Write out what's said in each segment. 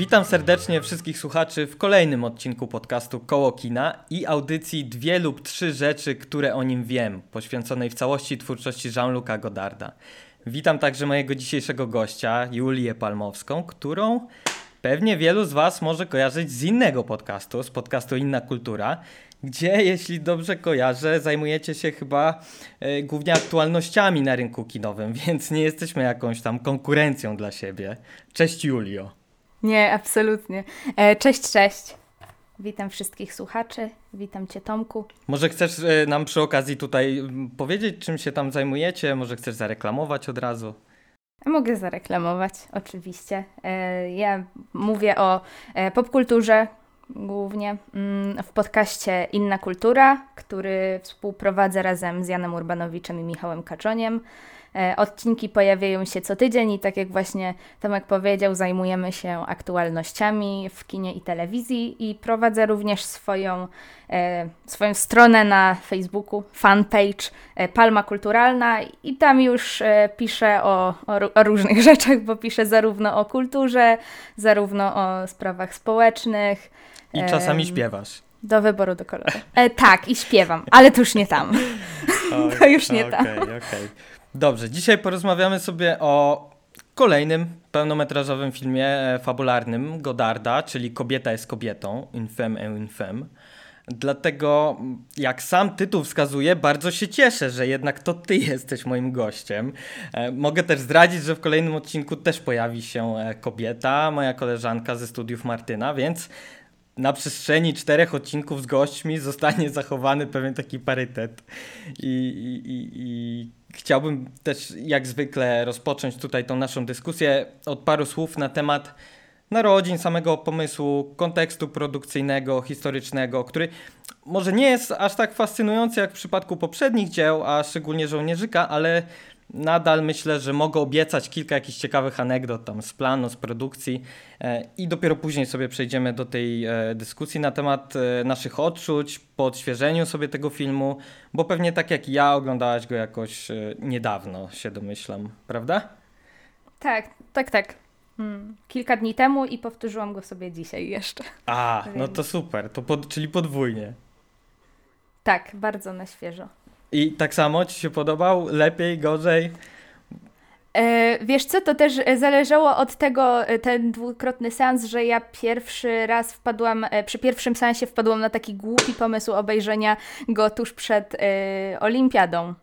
Witam serdecznie wszystkich słuchaczy w kolejnym odcinku podcastu Koło Kina i audycji Dwie lub Trzy rzeczy, które o nim wiem, poświęconej w całości twórczości Jean-Luc'a Godarda. Witam także mojego dzisiejszego gościa, Julię Palmowską, którą pewnie wielu z Was może kojarzyć z innego podcastu, z podcastu Inna Kultura, gdzie, jeśli dobrze kojarzę, zajmujecie się chyba e, głównie aktualnościami na rynku kinowym, więc nie jesteśmy jakąś tam konkurencją dla siebie. Cześć Julio. Nie, absolutnie. E, cześć, cześć. Witam wszystkich słuchaczy, witam Cię Tomku. Może chcesz e, nam przy okazji tutaj powiedzieć, czym się tam zajmujecie? Może chcesz zareklamować od razu? Mogę zareklamować, oczywiście. E, Ja mówię o popkulturze głównie mm, w podcaście Inna Kultura, który współprowadzę razem z Janem Urbanowiczem i Michałem Kaczoniem. E, Odcinki pojawiają się co tydzień i tak jak właśnie Tomek powiedział, zajmujemy się aktualnościami w kinie i telewizji i prowadzę również swoją, e, swoją stronę na Facebooku, fanpage e, Palma Kulturalna i tam już piszę o, o, o różnych rzeczach, bo piszę zarówno o kulturze, zarówno o sprawach społecznych. I czasami śpiewasz. Do wyboru do koloru. E, tak, i śpiewam, ale to już nie tam. To już nie tam. Okej, okej. Dobrze, dzisiaj porozmawiamy sobie o kolejnym pełnometrażowym filmie e, fabularnym Godarda, czyli Kobieta jest kobietą, Infem et Infem. Dlatego, jak sam tytuł wskazuje, bardzo się cieszę, że jednak to ty jesteś moim gościem. E, Mogę też zdradzić, że w kolejnym odcinku też pojawi się e, kobieta, moja koleżanka ze studiów Martyna, więc na przestrzeni czterech odcinków z gośćmi zostanie zachowany pewien taki parytet. I, i, i, i chciałbym też, jak zwykle, rozpocząć tutaj tą naszą dyskusję od paru słów na temat narodzin, samego pomysłu, kontekstu produkcyjnego, historycznego, który może nie jest aż tak fascynujący jak w przypadku poprzednich dzieł, a szczególnie żołnierzyka, ale nadal myślę, że mogę obiecać kilka jakichś ciekawych anegdot tam z planu, z produkcji e, i dopiero później sobie przejdziemy do tej e, dyskusji na temat e, naszych odczuć po odświeżeniu sobie tego filmu, bo pewnie tak jak ja oglądałaś go jakoś niedawno, się domyślam, prawda? Tak, tak, tak. Hmm. Kilka dni temu i powtórzyłam go sobie dzisiaj jeszcze. A, no to super, to pod, czyli podwójnie. Tak, bardzo na świeżo. I tak samo ci się podobał? Lepiej, gorzej? E, wiesz co, to też e, zależało od tego, e, ten dwukrotny seans, że ja pierwszy raz wpadłam, przy pierwszym seansie wpadłam na taki głupi pomysł obejrzenia go tuż przed olimpiadą.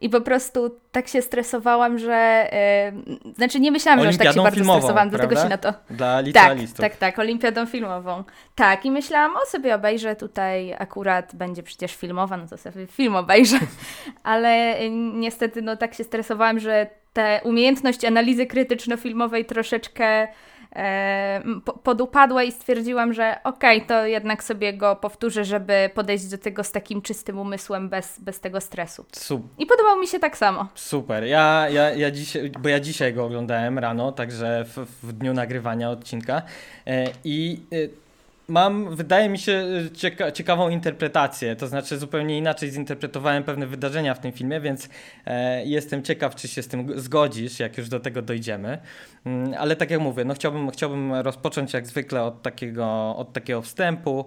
I po prostu tak się stresowałam, że... E, znaczy nie myślałam, że aż tak się bardzo filmową, stresowałam, dlatego prawda? się na to... Dla Tak, licealistów. tak, tak, olimpiadą filmową. Tak, i myślałam, o sobie obejrzę tutaj, akurat będzie przecież filmowa, no to sobie film obejrzę. Ale y, niestety, no tak się stresowałam, że ta umiejętność analizy krytyczno-filmowej troszeczkę podupadła i stwierdziłam, że okej, to jednak sobie go powtórzę, żeby podejść do tego z takim czystym umysłem, bez, bez tego stresu. Sup- I podobał mi się tak samo. Super. Ja, ja, ja dzisiaj, bo ja dzisiaj go oglądałem rano, także w, w dniu nagrywania odcinka. E, I e, mam, wydaje mi się, cieka ciekawą interpretację. To znaczy, zupełnie inaczej zinterpretowałem pewne wydarzenia w tym filmie, więc e, jestem ciekaw, czy się z tym zgodzisz, jak już do tego dojdziemy. Mm, ale tak jak mówię, no chciałbym, chciałbym rozpocząć jak zwykle od takiego, od takiego wstępu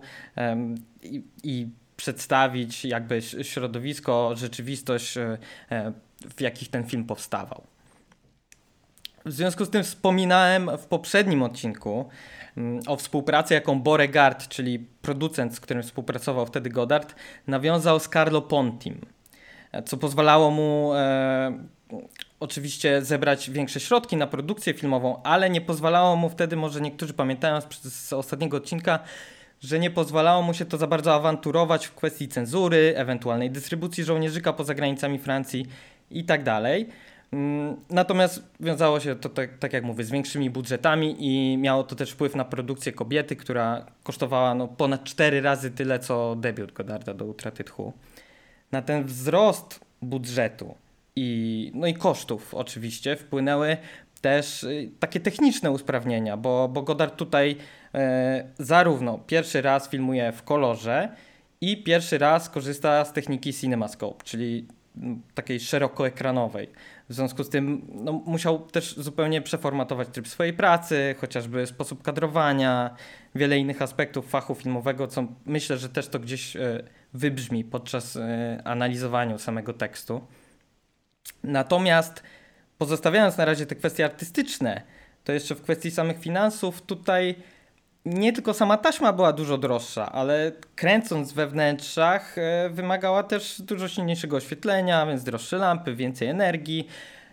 i, i przedstawić jakby środowisko, rzeczywistość, e, e, w jakich ten film powstawał. W związku z tym wspominałem w poprzednim odcinku o współpracy, jaką Beauregard, czyli producent, z którym współpracował wtedy Goddard, nawiązał z Carlo Pontim, e, co pozwalało mu e, oczywiście zebrać większe środki na produkcję filmową, ale nie pozwalało mu wtedy, może niektórzy pamiętają z, z ostatniego odcinka, że nie pozwalało mu się to za bardzo awanturować w kwestii cenzury, ewentualnej dystrybucji żołnierzyka poza granicami Francji i tak dalej. Mm, Natomiast wiązało się to, tak, tak jak mówię, z większymi budżetami i miało to też wpływ na produkcję kobiety, która kosztowała no, ponad cztery razy tyle, co debiut Godarda do utraty tchu. Na ten wzrost budżetu i, no i kosztów oczywiście wpłynęły też y, takie techniczne usprawnienia, bo, bo Godard tutaj e, zarówno pierwszy raz filmuje w kolorze i pierwszy raz korzysta z techniki CinemaScope, czyli takiej szerokoekranowej. W związku z tym no, musiał też zupełnie przeformatować tryb swojej pracy, chociażby sposób kadrowania, wiele innych aspektów fachu filmowego, co myślę, że też to gdzieś e, wybrzmi podczas e, analizowania samego tekstu. Natomiast pozostawiając na razie te kwestie artystyczne, to jeszcze w kwestii samych finansów, tutaj nie tylko sama taśma była dużo droższa, ale kręcąc we wnętrzach e, wymagała też dużo silniejszego oświetlenia, więc droższe lampy, więcej energii.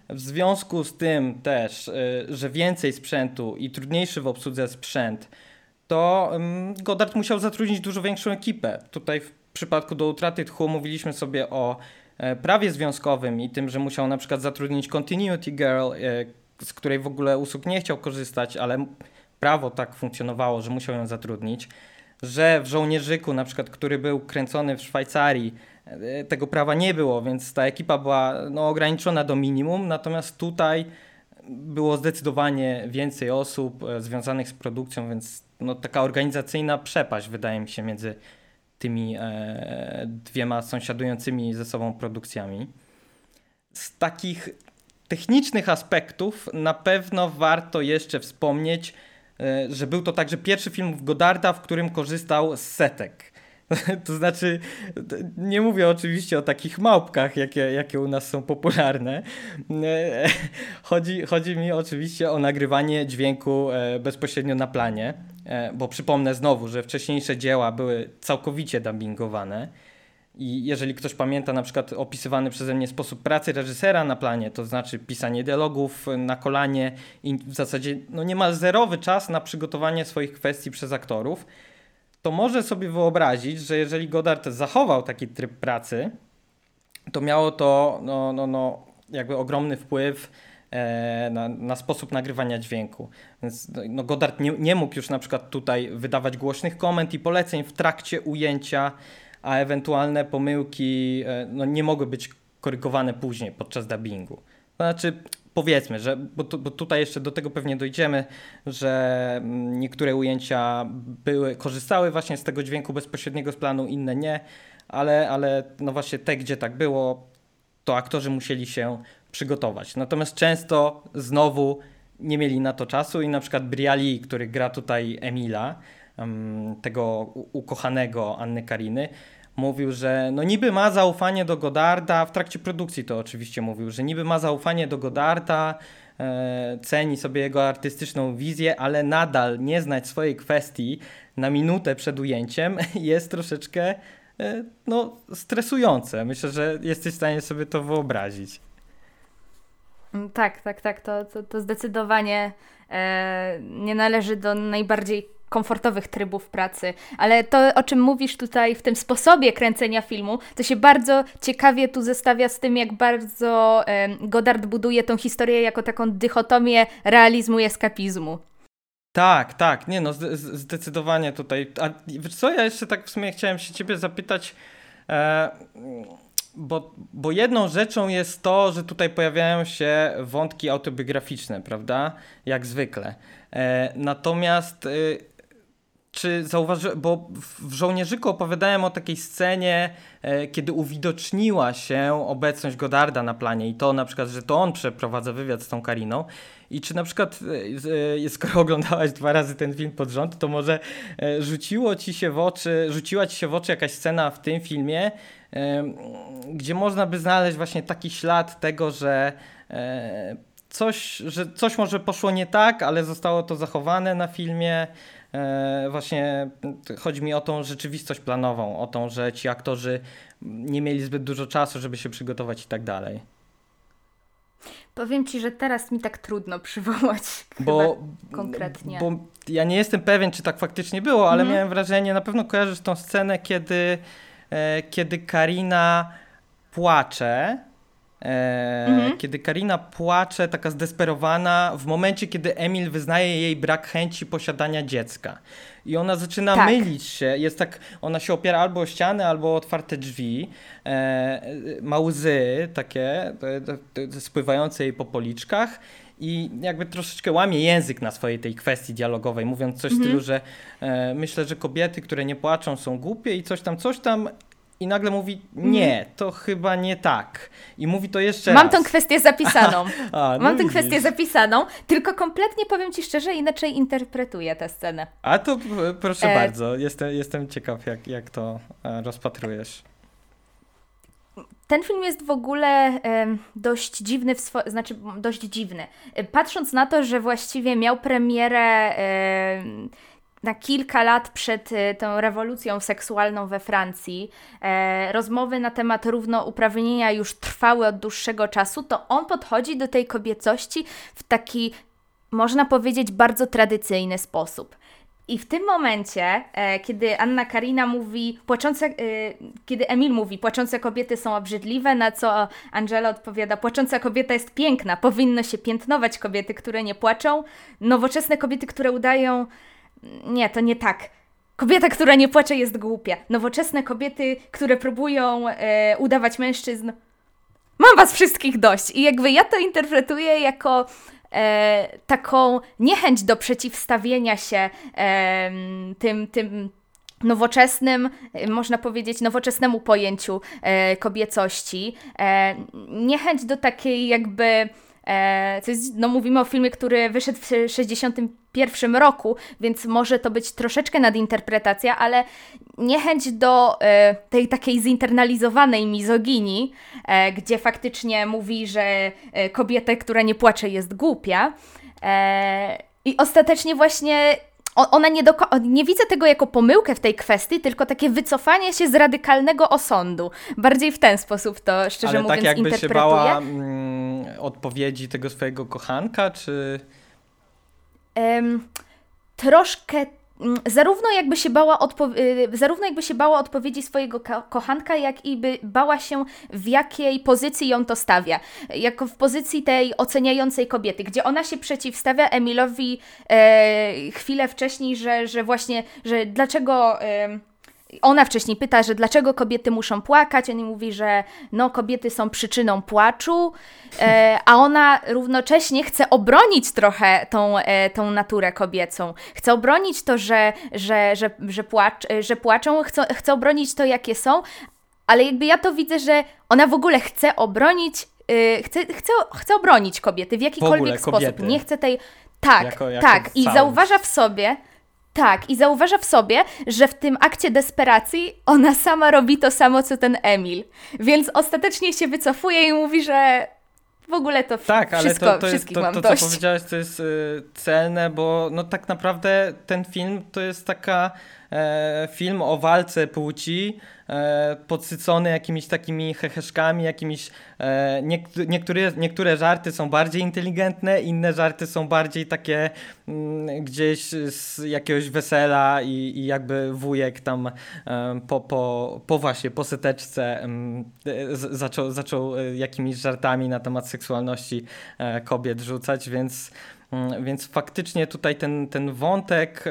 W związku z tym też, e, że więcej sprzętu i trudniejszy w obsłudze sprzęt, to Goddard musiał zatrudnić dużo większą ekipę. Tutaj w przypadku do utraty tchu mówiliśmy sobie o e, prawie związkowym i tym, że musiał na przykład zatrudnić Continuity Girl, z której w ogóle usług nie chciał korzystać, ale prawo tak funkcjonowało, że musiał ją zatrudnić, że w żołnierzyku, na przykład, który był kręcony w Szwajcarii, e, tego prawa nie było, więc ta ekipa była no, ograniczona do minimum, natomiast tutaj było zdecydowanie więcej osób e, związanych z produkcją, więc no, taka organizacyjna przepaść wydaje mi się między tymi e, dwiema sąsiadującymi ze sobą produkcjami. Z takich technicznych aspektów na pewno warto jeszcze wspomnieć że był to także pierwszy film Godarda, w którym korzystał z setek. To znaczy, nie mówię oczywiście o takich małpkach, jakie, jakie u nas są popularne. E, chodzi, chodzi mi oczywiście o nagrywanie dźwięku e, bezpośrednio na planie, bo przypomnę znowu, że wcześniejsze dzieła były całkowicie dubbingowane. I jeżeli ktoś pamięta na przykład opisywany przeze mnie sposób pracy reżysera na planie, to znaczy pisanie dialogów na kolanie i w zasadzie no niemal zerowy czas na przygotowanie swoich kwestii przez aktorów, to może sobie wyobrazić, że jeżeli Godard zachował taki tryb pracy, to miało to no, no, no, jakby ogromny wpływ e, na, na, sposób nagrywania dźwięku. Więc no, Godard nie, nie mógł już na przykład tutaj wydawać głośnych komend i poleceń w trakcie ujęcia a ewentualne pomyłki e, no, nie mogły być korygowane później podczas dubbingu. To znaczy, powiedzmy, że, bo, bo, tutaj jeszcze do tego pewnie dojdziemy, że mm, niektóre ujęcia były, korzystały właśnie z tego dźwięku bezpośredniego z planu, inne nie, ale, ale no właśnie te, gdzie tak było, to aktorzy musieli się przygotować. Natomiast często znowu nie mieli na to czasu i na przykład Briali, który gra tutaj Emila, tego ukochanego Anny Kariny, mówił, że no niby ma zaufanie do Godarda, w trakcie produkcji to oczywiście mówił, że niby ma zaufanie do Godarda, e, ceni sobie jego artystyczną wizję, ale nadal nie znać swojej kwestii na minutę przed ujęciem jest troszeczkę e, no, stresujące. Myślę, że jesteś w stanie sobie to wyobrazić. Tak, tak, tak. To, to, to zdecydowanie e, nie należy do najbardziej komfortowych trybów pracy. Ale to, o czym mówisz tutaj w tym sposobie kręcenia filmu, to się bardzo ciekawie tu zestawia z tym, jak bardzo Godard buduje tą historię jako taką dychotomię realizmu i eskapizmu. Tak, tak, nie no, zdecydowanie tutaj. A wiesz co, ja jeszcze tak w sumie chciałem się ciebie zapytać, e, bo, bo jedną rzeczą jest to, że tutaj pojawiają się wątki autobiograficzne, prawda? Jak zwykle. E, natomiast e, czy zauważyłem, bo w Żołnierzyku opowiadałem o takiej scenie, e, kiedy uwidoczniła się obecność Godarda na planie i to na przykład, że to on przeprowadza wywiad z tą Kariną. I czy na przykład, e, e skoro oglądałaś dwa razy ten film pod rząd, to może rzuciło ci się w oczy, rzuciła ci się w oczy jakaś scena w tym filmie, gdzie można by znaleźć właśnie taki ślad tego, że coś, że coś może poszło nie tak, ale zostało to zachowane na filmie, właśnie chodzi mi o tą rzeczywistość planową, o tą, że ci aktorzy nie mieli zbyt dużo czasu, żeby się przygotować i tak dalej. Powiem ci, że teraz mi tak trudno przywołać bo, konkretnie. Bo ja nie jestem pewien, czy tak faktycznie było, ale mm. miałem wrażenie, na pewno kojarzysz tą scenę, kiedy, e, kiedy Karina płacze E, mhm. Kiedy Karina płacze, taka zdesperowana, w momencie, kiedy Emil wyznaje jej brak chęci posiadania dziecka. I ona zaczyna tak. mylić się. Jest tak, ona się opiera albo o ściany, albo o otwarte drzwi. E, ma łzy takie, spływające jej po policzkach i jakby troszeczkę łamie język na swojej tej kwestii dialogowej, mówiąc coś w stylu, mhm. że e, myślę, że kobiety, które nie płaczą są głupie i coś tam, coś tam i nagle mówi, nie, mhm. to chyba nie tak. I mówi to jeszcze Mam raz. tę kwestię zapisaną. A, no Mam tę kwestię zapisaną, tylko kompletnie powiem Ci szczerze, inaczej interpretuję tę scenę. A to proszę e... bardzo, jestem, jestem ciekaw, jak, jak to e, rozpatrujesz. Ten film jest w ogóle e, dość dziwny, w swo- znaczy dość dziwny. E, patrząc na to, że właściwie miał premierę e, na kilka lat przed e, tą rewolucją seksualną we Francji, e, rozmowy na temat równouprawnienia już trwały od dłuższego czasu, to on podchodzi do tej kobiecości w taki, można powiedzieć, bardzo tradycyjny sposób. I w tym momencie, e, kiedy Anna Karina mówi, płaczące, e, kiedy Emil mówi, płaczące kobiety są obrzydliwe, na co Angela odpowiada, płacząca kobieta jest piękna, powinno się piętnować kobiety, które nie płaczą, nowoczesne kobiety, które udają, nie, to nie tak. Kobieta, która nie płacze jest głupia. Nowoczesne kobiety, które próbują e, udawać mężczyzn, mam was wszystkich dość. I jakby ja to interpretuję jako e, taką niechęć do przeciwstawienia się e, tym, tym nowoczesnym, można powiedzieć, nowoczesnemu pojęciu e, kobiecości. E, niechęć do takiej jakby E, jest, no mówimy o filmie, który wyszedł w 1961 roku, więc może to być troszeczkę nadinterpretacja, ale niechęć do e, tej takiej zinternalizowanej mizoginii, e, gdzie faktycznie mówi, że kobieta, która nie płacze, jest głupia. I ostatecznie właśnie ona nie, do, nie widzę tego jako pomyłkę w tej kwestii, tylko takie wycofanie się z radykalnego osądu. Bardziej w ten sposób to, szczerze Ale tak mówiąc, tak jakby interpretuję. się bała mm, odpowiedzi tego swojego kochanka, czy... Um, troszkę zarówno jakby się bała, odpo- y, zarówno jakby się bała odpowiedzi swojego ko kochanka, jak i by bała się w jakiej pozycji ją to stawia. Jako w pozycji tej oceniającej kobiety, gdzie ona się przeciwstawia Emilowi e, chwilę wcześniej, że, że właśnie, że dlaczego... E, ona wcześniej pyta, że dlaczego kobiety muszą płakać. On mówi, że no, kobiety są przyczyną płaczu, e, a ona równocześnie chce obronić trochę tą, e, tą naturę kobiecą. Chce obronić to, że, że, że, że, płacz, że płaczą, chce, chce obronić to, jakie są, ale jakby ja to widzę, że ona w ogóle chce obronić, y, chce, chce, chce obronić kobiety w jakikolwiek sposób. Nie chce tej. Tak, jako, jako tak. I zauważa w sobie tak, i zauważa w sobie, że w tym akcie desperacji ona sama robi to samo, co ten Emil. Więc ostatecznie się wycofuje i mówi, że w ogóle to tak, wszystko, ale to, to wszystkich jest, to, mam to, dość. co powiedziałeś, to jest y, celne, bo no tak naprawdę ten film to jest taka e, film o walce płci, e, podsycony jakimiś takimi heheszkami, jakimiś e, niektóre, niektóre żarty są bardziej inteligentne, inne żarty są bardziej takie mm, gdzieś z jakiegoś wesela i, i jakby wujek tam e, po, po, po właśnie, po seteczce m, z, zaczął, zaczął jakimiś żartami na temat seksualności kobiet rzucać, więc, mm, więc faktycznie tutaj ten, ten wątek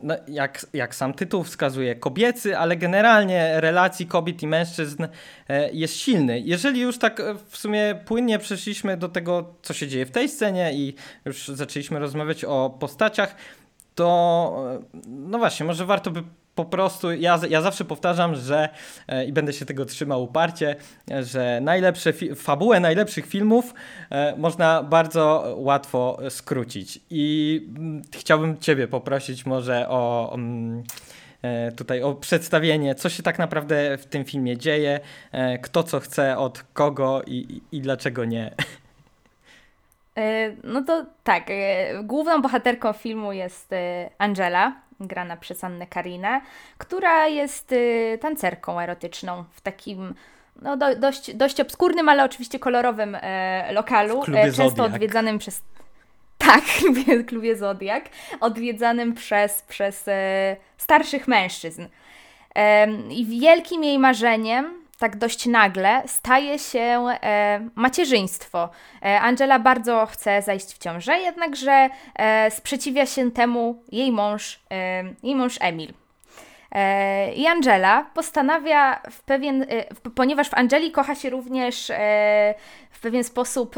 no, jak, jak sam tytuł wskazuje, kobiecy, ale generalnie relacji kobiet i mężczyzn e, jest silny. Jeżeli już tak e, w sumie płynnie przeszliśmy do tego, co się dzieje w tej scenie i już zaczęliśmy rozmawiać o postaciach, to e, no właśnie, może warto by po prostu ja, ja zawsze powtarzam, że e, i będę się tego trzymał uparcie, że najlepsze fabułę najlepszych filmów e, można bardzo łatwo skrócić. I mm, chciałbym Ciebie poprosić może o. Mm, e, tutaj o przedstawienie, co się tak naprawdę w tym filmie dzieje, kto co chce od kogo i, i, dlaczego nie. No to tak, główną bohaterką filmu jest Angela, grana przez Annę Karinę, która jest y, tancerką erotyczną w takim no, do, dość, dość obskurnym, ale oczywiście kolorowym e, lokalu, e, często Zodiac. odwiedzanym przez tak, klubie, klubie Zodiak, odwiedzanym przez, przez e, starszych mężczyzn. I wielkim jej marzeniem tak dość nagle staje się e, macierzyństwo. E, Angela bardzo chce zajść w ciążę, jednakże e, sprzeciwia się temu jej mąż, e, jej mąż Emil. E, I Angela postanawia w pewien, e, ponieważ w Angeli kocha się również w pewien sposób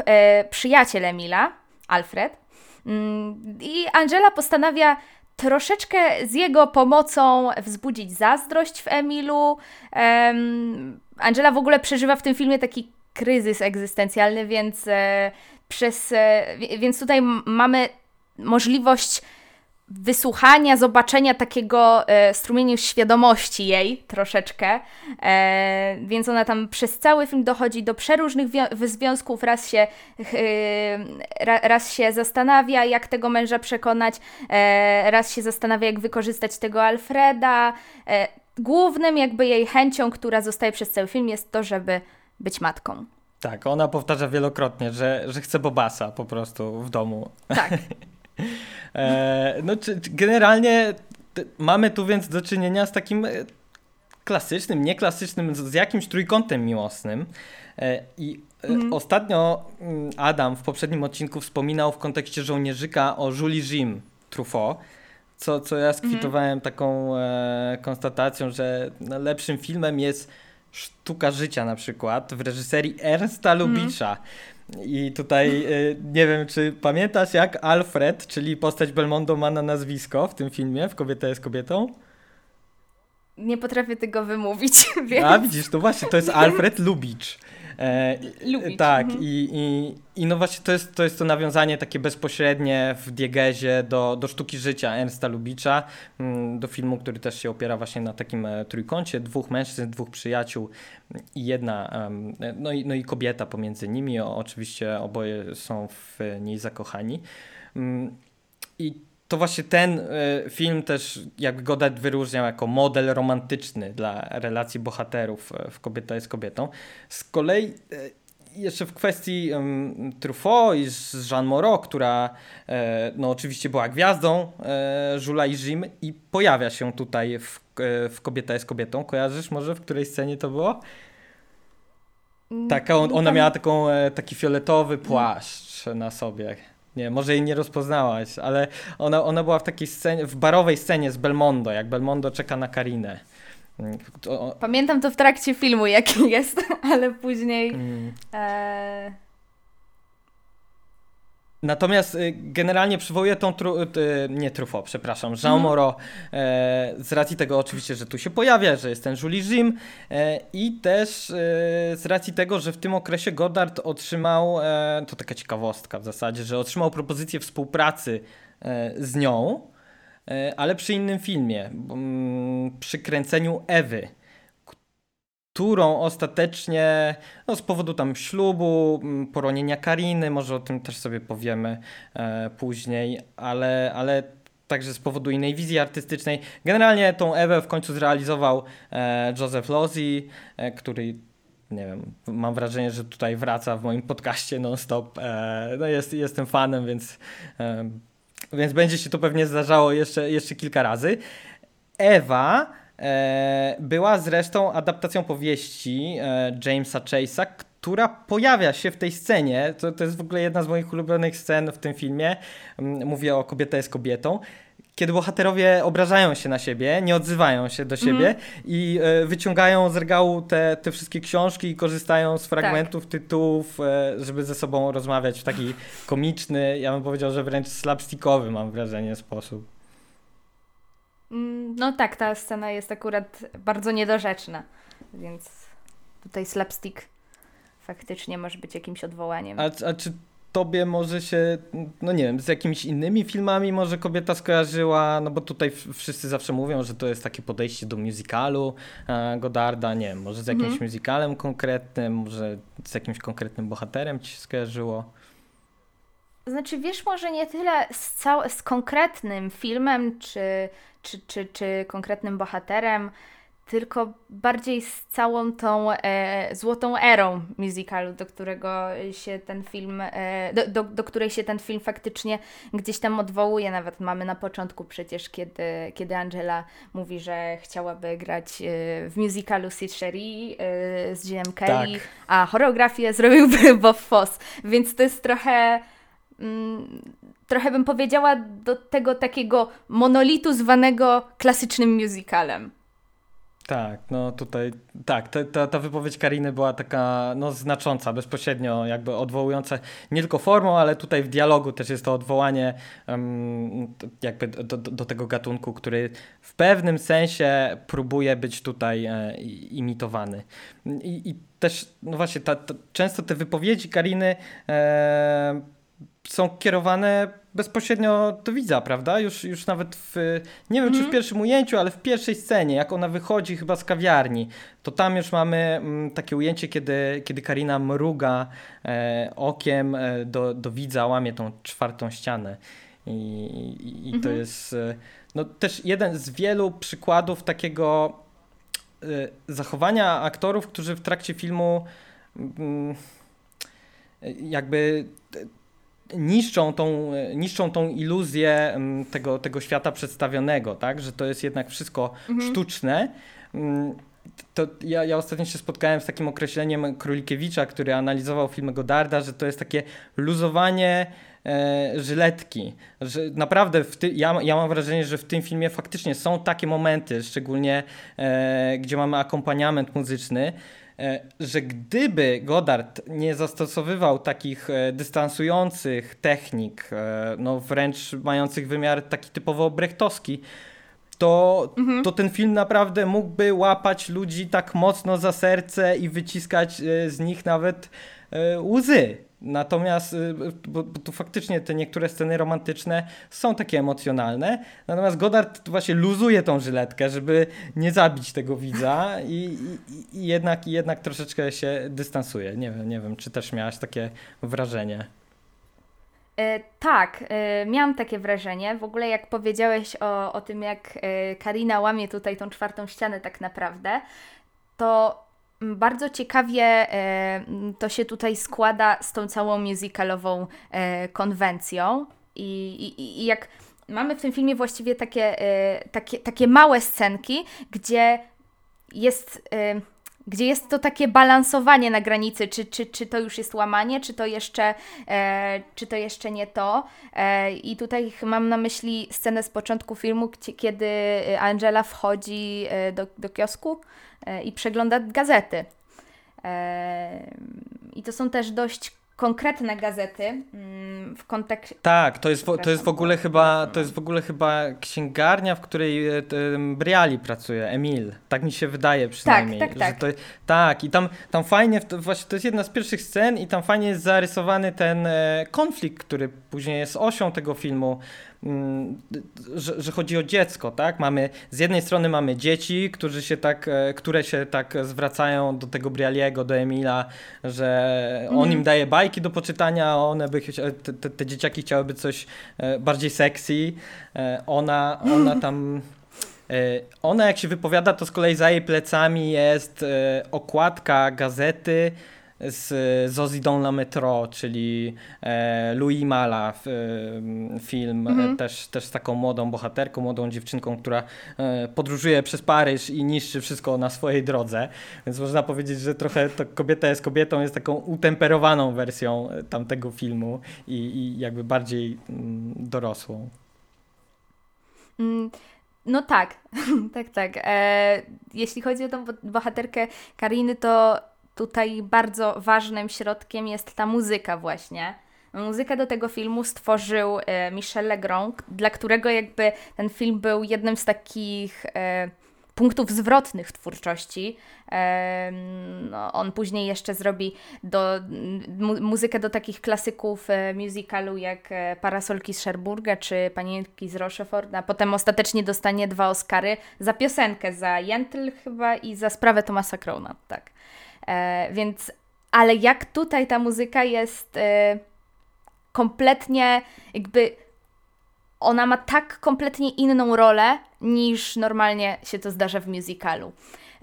przyjaciel Emila, Alfred, mm, i Angela postanawia troszeczkę z jego pomocą wzbudzić zazdrość w Emilu. Angela w ogóle przeżywa w tym filmie taki kryzys egzystencjalny, więc, e, przez, e, więc tutaj mamy możliwość wysłuchania, zobaczenia takiego e, świadomości jej troszeczkę, e, więc ona tam przez cały film dochodzi do przeróżnych związków, raz się, e, raz się zastanawia, jak tego męża przekonać, e, raz się zastanawia, jak wykorzystać tego Alfreda. E, głównym jakby jej chęcią, która zostaje przez cały film jest to, żeby być matką. Tak, ona powtarza wielokrotnie, że, że chce Bobasa po prostu w domu. Tak. E, no, czy, generalnie mamy tu więc do czynienia z takim e, klasycznym, nieklasycznym, z jakimś trójkątem miłosnym. E, I mm. ostatnio mm, Adam w poprzednim odcinku wspominał w kontekście żołnierzyka o Julie Jim Truffaut, co, co ja skwitowałem mm. taką e, konstatacją, że lepszym filmem jest Sztuka Życia na przykład w reżyserii Ernsta Lubicza. Mm. I tutaj y, nie wiem, czy pamiętasz, jak Alfred, czyli postać Belmondo, ma na nazwisko w tym filmie, w Kobieta jest kobietą? Nie potrafię tego wymówić. Więc... A widzisz, to właśnie, to jest Alfred Lubicz. E, Tak, mhm. i, i, i no właśnie to jest, to jest to nawiązanie takie bezpośrednie w diegezie do, do sztuki życia Ernsta Lubicza, mm, do filmu, który też się opiera właśnie na takim e, trójkącie, dwóch mężczyzn, dwóch przyjaciół i jedna, no i, no i kobieta pomiędzy nimi, oczywiście oboje są w niej zakochani. Mm, I to właśnie ten y, film też jak Godet wyróżniał jako model romantyczny dla relacji bohaterów e, w Kobieta jest kobietą. Z kolei y, jeszcze w kwestii um, Truffaut i z Jean Moreau, która e, no oczywiście była gwiazdą e, Żula i Jim i pojawia się tutaj w, w Kobieta jest kobietą. Kojarzysz może w której scenie to było? Mm, Taka, on, ona miała taką, taki fioletowy płaszcz na sobie. Nie, może jej nie rozpoznałaś, ale ona, ona była w takiej scenie, w barowej scenie z Belmondo, jak Belmondo czeka na Karinę. Pamiętam to w trakcie filmu, jaki jest, ale później. Mm. E... Natomiast y, generalnie przywołuję tą, tru, y, nie Truffaut, przepraszam, Jean mm. Moreau, e, z racji tego oczywiście, że tu się pojawia, że jest ten Jules Jim e, i też e, z racji tego, że w tym okresie Godard otrzymał, to taka ciekawostka w zasadzie, że otrzymał propozycję współpracy z nią, ale przy innym filmie, przy kręceniu Ewy którą ostatecznie no, z powodu tam ślubu, poronienia Kariny, może o tym też sobie powiemy e, później, ale, ale także z powodu innej wizji artystycznej. Generalnie tą Ewę w końcu zrealizował e, Joseph Lozzi, e, który nie wiem, mam wrażenie, że tutaj wraca w moim podcaście non-stop. E, no jest, jestem fanem, więc, e, więc będzie się to pewnie zdarzało jeszcze, jeszcze kilka razy. Ewa była zresztą adaptacją powieści e, Jamesa Chase'a, która pojawia się w tej scenie. To, to jest w ogóle jedna z moich ulubionych scen w tym filmie. Mm, mówię o Kobieta jest kobietą kiedy bohaterowie obrażają się na siebie, nie odzywają się do siebie mm. i e, wyciągają z regału te, te wszystkie książki i korzystają z fragmentów tak. tytułów, e, żeby ze sobą rozmawiać w taki komiczny, ja bym powiedział, że wręcz slapstickowy mam wrażenie sposób. Mm, no tak, ta scena jest akurat bardzo niedorzeczna, więc tutaj slapstick faktycznie może być jakimś odwołaniem. A, a czy tobie może się, no nie wiem, z jakimiś innymi filmami może kobieta skojarzyła, no bo tutaj wszyscy zawsze mówią, że to jest takie podejście do musicalu e, Godarda, nie wiem, może z jakimś mhm. musicalem konkretnym, może z jakimś konkretnym bohaterem ci się skojarzyło? Znaczy, wiesz, może nie tyle z, cał- z konkretnym filmem, czy czy, czy, czy konkretnym bohaterem, tylko bardziej z całą tą e, złotą erą musicalu, do którego się ten film, e, do, do, do, której się ten film faktycznie gdzieś tam odwołuje. Nawet mamy na początku przecież, kiedy, kiedy Angela mówi, że chciałaby grać e, w musicalu Sid Sherry e, z Jim Kelly, tak. a choreografię zrobiłby Bob Foss. Więc to jest trochę trochę bym powiedziała do tego takiego monolitu zwanego klasycznym musicalem. Tak, no tutaj, tak, ta, ta, ta wypowiedź Kariny była taka no, znacząca, bezpośrednio jakby odwołująca nie tylko formą, ale tutaj w dialogu też jest to odwołanie um, jakby do, do, do, tego gatunku, który w pewnym sensie próbuje być tutaj e, imitowany. I, I, też, no właśnie, ta, często te wypowiedzi Kariny e, są kierowane bezpośrednio do widza, prawda? Już, już nawet w, nie wiem mm. czy w mhm. pierwszym ujęciu, ale w pierwszej scenie, jak ona wychodzi chyba z kawiarni, to tam już mamy mm, takie ujęcie, kiedy, kiedy Karina mruga e, okiem e, do, do widza, łamie tą czwartą ścianę. I, i, i to mhm. jest e, no, też jeden z wielu przykładów takiego e, zachowania aktorów, którzy w trakcie filmu mm, jakby niszczą tą, niszczą tą iluzję mm, tego, tego świata przedstawionego, tak? że to jest jednak wszystko mhm. sztuczne. Mm, to ja, ja ostatnio się spotkałem z takim określeniem Królikiewicza, który analizował filmy Godarda, że to jest takie luzowanie e, żyletki. Że naprawdę ty, ja, ja mam wrażenie, że w tym filmie faktycznie są takie momenty, szczególnie e, gdzie mamy akompaniament muzyczny, że gdyby Godard nie zastosowywał takich e, dystansujących technik, e, no wręcz mających wymiar taki typowo brechtowski, to, mhm. to ten film naprawdę mógłby łapać ludzi tak mocno za serce i wyciskać z nich nawet łzy. Natomiast, y, bo, bo tu faktycznie te niektóre sceny romantyczne są takie emocjonalne, natomiast Godard właśnie luzuje tą żyletkę, żeby nie zabić tego widza i, i, i jednak, i jednak troszeczkę się dystansuje. Nie wiem, nie wiem, czy też miałaś takie wrażenie. E, tak, e, miałam takie wrażenie. W ogóle jak powiedziałeś o, o tym, jak e, Karina łamie tutaj tą czwartą ścianę tak naprawdę, to bardzo ciekawie to się tutaj składa z tą całą musicalową e, konwencją. I, i, I jak mamy w tym filmie właściwie takie, e, takie, takie małe scenki, gdzie jest gdzie jest to takie balansowanie na granicy, czy, czy, czy to już jest łamanie, czy to jeszcze, e, czy to jeszcze nie to. E, I tutaj mam na myśli scenę z początku filmu, kiedy Angela wchodzi do, do kiosku E, i przegląda gazety. E, I to są też dość konkretne gazety mm, w kontekście. Tak, to jest, to jest w ogóle chyba to jest w ogóle chyba księgarnia, w której e, Briali pracuje, Emil. Tak mi się wydaje przynajmniej. Tak, tak, tak. To, tak, i tam, tam fajnie, właśnie to jest jedna z pierwszych scen i tam fajnie jest zarysowany ten konflikt, który później jest osią tego filmu że, że, chodzi o dziecko, tak? Mamy, z jednej strony mamy dzieci, którzy się tak, e, które się tak zwracają do tego Brialiego, do Emila, że on mhm. im daje bajki do poczytania, a one by, te, te, te dzieciaki chciałyby coś e, bardziej sexy. E, ona, ona tam... Ona jak się wypowiada, to z kolei za jej plecami jest okładka gazety, z Zozy Don La Metro, czyli e, Louis Mala, e, film mhm. też, też z taką młodą bohaterką, młodą dziewczynką, która e, podróżuje przez Paryż i niszczy wszystko na swojej drodze. Więc można powiedzieć, że trochę to kobieta jest kobietą, jest taką utemperowaną wersją tamtego filmu i, i jakby bardziej mm, dorosłą. Mm. No tak, tak, tak. E, jeśli chodzi o tą bohaterkę Kariny, to tutaj bardzo ważnym środkiem jest ta muzyka właśnie. Muzykę do tego filmu stworzył e, Michel Legrand, dla którego jakby ten film był jednym z takich e, punktów zwrotnych twórczości. E, no, on później jeszcze zrobi do, mu, muzykę do takich klasyków musicalu jak Parasolki z Cherburga czy Panienki z Rochefort, a potem ostatecznie dostanie dwa Oscary za piosenkę, za Jentl chyba i za sprawę Tomasa Crowna, tak. E, więc, ale jak tutaj ta muzyka jest e, kompletnie jakby ona ma tak kompletnie inną rolę niż normalnie się to zdarza w musicalu.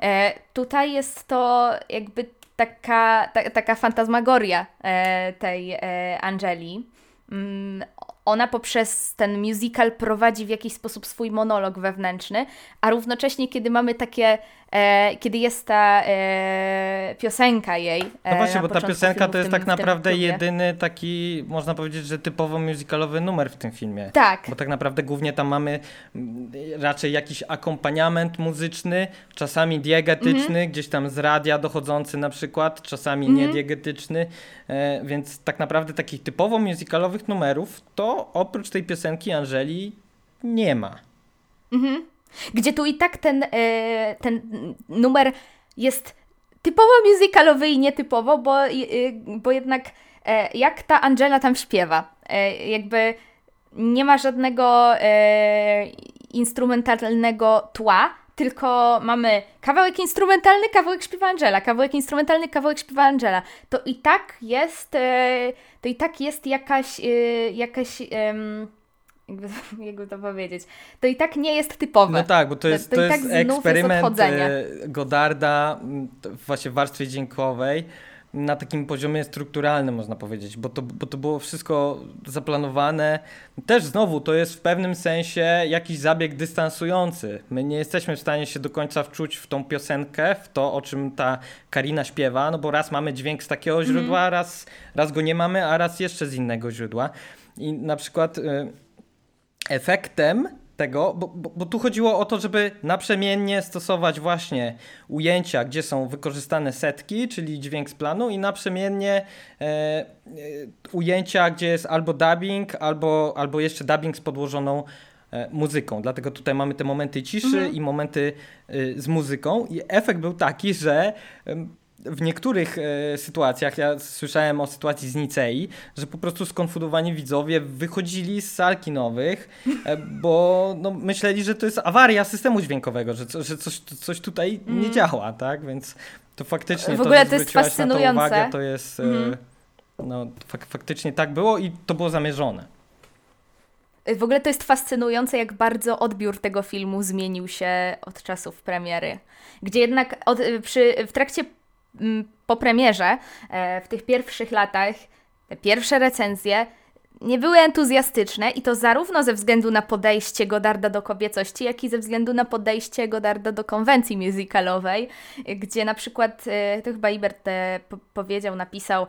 E, tutaj jest to jakby taka, ta, taka fantasmagoria e, tej Angeli. Mm, ona poprzez ten musical prowadzi w jakiś sposób swój monolog wewnętrzny, a równocześnie, kiedy mamy takie kiedy jest ta e, piosenka jej. E, no właśnie, bo ta piosenka to jest tym, tak naprawdę jedyny taki, można powiedzieć, że typowo musicalowy numer w tym filmie. Tak. Bo tak naprawdę głównie tam mamy mm, raczej jakiś akompaniament muzyczny, czasami diegetyczny, mm -hmm. gdzieś tam z radia dochodzący na przykład, czasami mm -hmm. niediegetyczny, e, więc tak naprawdę takich typowo musicalowych numerów to oprócz tej piosenki Angeli nie ma. Mhm. Gdzie tu i tak ten, e, ten numer jest typowo musicalowy i nietypowo, bo, e, bo jednak e, jak ta Angela tam śpiewa, jakby nie ma żadnego instrumentalnego tła, tylko mamy kawałek instrumentalny, kawałek śpiewa Angela, kawałek instrumentalny, kawałek śpiewa Angela. To i tak jest, to i tak jest jakaś, jakaś jakby, jakby to powiedzieć, to i tak nie jest typowe. No tak, bo to jest, to, to, to jest tak eksperyment jest Godarda właśnie w warstwie dźwiękowej na takim poziomie strukturalnym, można powiedzieć, bo to, bo to było wszystko zaplanowane. Też znowu, to jest w pewnym sensie jakiś zabieg dystansujący. My nie jesteśmy w stanie się do końca wczuć w tą piosenkę, w to, o czym ta Karina śpiewa, no bo raz mamy dźwięk z takiego mhm. źródła, mm. raz, raz go nie mamy, a raz jeszcze z innego źródła. I na przykład... Y efektem tego, bo, bo, bo, tu chodziło o to, żeby naprzemiennie stosować właśnie ujęcia, gdzie są wykorzystane setki, czyli dźwięk z planu i naprzemiennie e, e, ujęcia, gdzie jest albo dubbing, albo, albo jeszcze dubbing z podłożoną e, muzyką. Dlatego tutaj mamy te momenty ciszy mhm. i momenty e, z muzyką i efekt był taki, że w niektórych e, sytuacjach, ja słyszałem o sytuacji z Nicei, że po prostu skonfudowani widzowie wychodzili z sal kinowych, e, bo no, myśleli, że to jest awaria systemu dźwiękowego, że, co, że coś, coś tutaj mm. nie działa, tak? Więc to faktycznie w ogóle to, to jest fascynujące. Na to uwagę, to jest mm. no, fak faktycznie tak było i to było zamierzone. W ogóle to jest fascynujące, jak bardzo odbiór tego filmu zmienił się od czasów premiery. Gdzie jednak od, przy, w trakcie po premierze, e, w tych pierwszych latach, te pierwsze recenzje nie były entuzjastyczne i to zarówno ze względu na podejście Godarda do kobiecości, jak i ze względu na podejście Godarda do konwencji musicalowej, gdzie na przykład, e, to chyba Ibert e, powiedział, napisał,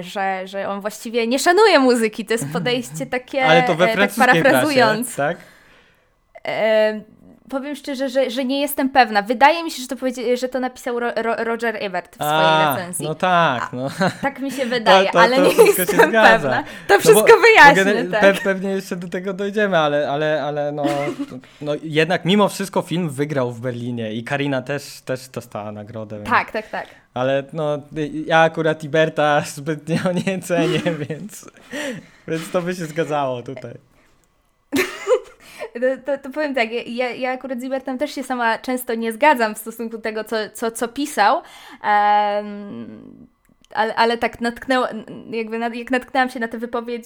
że, że on właściwie nie szanuje muzyki, to jest podejście takie, Ale to we tak parafrazując. Klasie, tak? Powiem szczerze, że, że nie jestem pewna. Wydaje mi się, że to, że to napisał Ro Ro Roger Ebert w swojej A, recenzji. No tak, no. A, tak mi się wydaje, to, to, ale to nie jestem pewna. To wszystko no wyjaśnię. Tak. Pe pewnie jeszcze do tego dojdziemy, ale, ale, ale no, no jednak mimo wszystko film wygrał w Berlinie i Karina też, też dostała nagrodę. Tak, tak, tak. Ale no, ja akurat Iberta zbytnio nie cenię, więc, więc to by się zgadzało tutaj. To, to, powiem tak, ja, ja akurat z Ibertem też się sama często nie zgadzam w stosunku do tego, co, co, co pisał. Um, ale, ale tak natknęło, jakby jak natknęłam się na tę wypowiedź,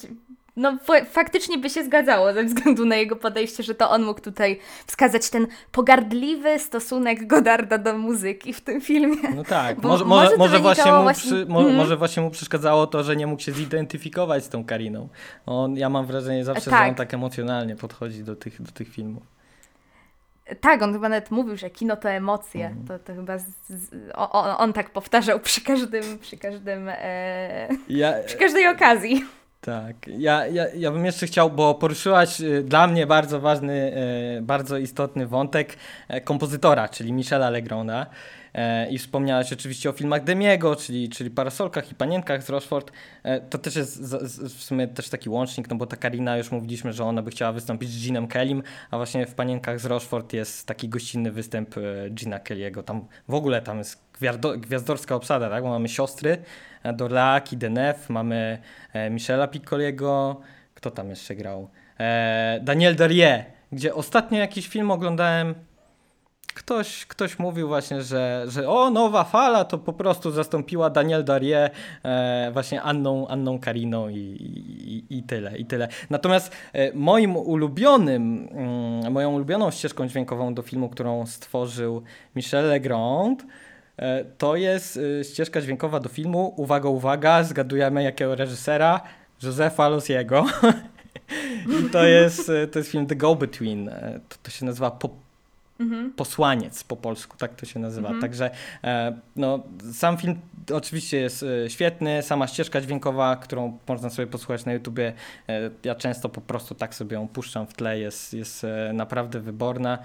no faktycznie by się zgadzało ze względu na jego podejście, że to on mógł tutaj wskazać ten pogardliwy stosunek Godarda do muzyki w tym filmie. No tak, może, może, może, właśnie mu przy, mo, hmm. może właśnie mu przeszkadzało to, że nie mógł się zidentyfikować z tą Kariną. On, ja mam wrażenie zawsze, tak. że on tak emocjonalnie podchodzi do tych, do tych filmów. Tak, on chyba nawet mówił, że kino to emocje. Mm. To, to chyba z, z, on, on, tak powtarzał przy każdym, przy każdym, e, ja, przy każdej okazji. Tak, ja, ja, ja bym jeszcze chciał, bo poruszyłaś y, dla mnie bardzo ważny, y, bardzo istotny wątek e, kompozytora, czyli Michela Legronda. E, I wspomniałaś oczywiście o filmach Demiego, czyli, czyli Parasolkach i Panienkach z Rochefort. E, to też jest w sumie też taki łącznik, no bo ta Karina już mówiliśmy, że ona by chciała wystąpić z Ginem Kellym, a właśnie w Panienkach z Rochefort jest taki gościnny występ Gina Kelly'ego. Tam w ogóle tam jest gwiazdorska obsada, tak? Bo mamy siostry, Dorlac i Denef, mamy e, Michela Piccoliego, kto tam jeszcze grał? E, Daniel Derrier, gdzie ostatnio jakiś film oglądałem, ktoś, ktoś mówił właśnie, że, że o, nowa fala to po prostu zastąpiła Daniel Darie e, właśnie Anną, Anną Kariną i, i, i, tyle, i tyle. Natomiast e, moim ulubionym, mm, moją ulubioną ścieżką dźwiękową do filmu, którą stworzył Michel Legrand, E, to jest e, ścieżka dźwiękowa do filmu. Uwaga, uwaga, zgadujemy jakiego reżysera? Józefa Losiego. I to jest, e, to jest film The Go-Between. To, to się nazywa po, mhm. posłaniec po polsku, tak to się nazywa. Mhm. Także e, no, sam film oczywiście jest e, świetny, sama ścieżka dźwiękowa, którą można sobie posłuchać na YouTubie, e, ja często po prostu tak sobie ją puszczam w tle, jest, jest e, naprawdę wyborna.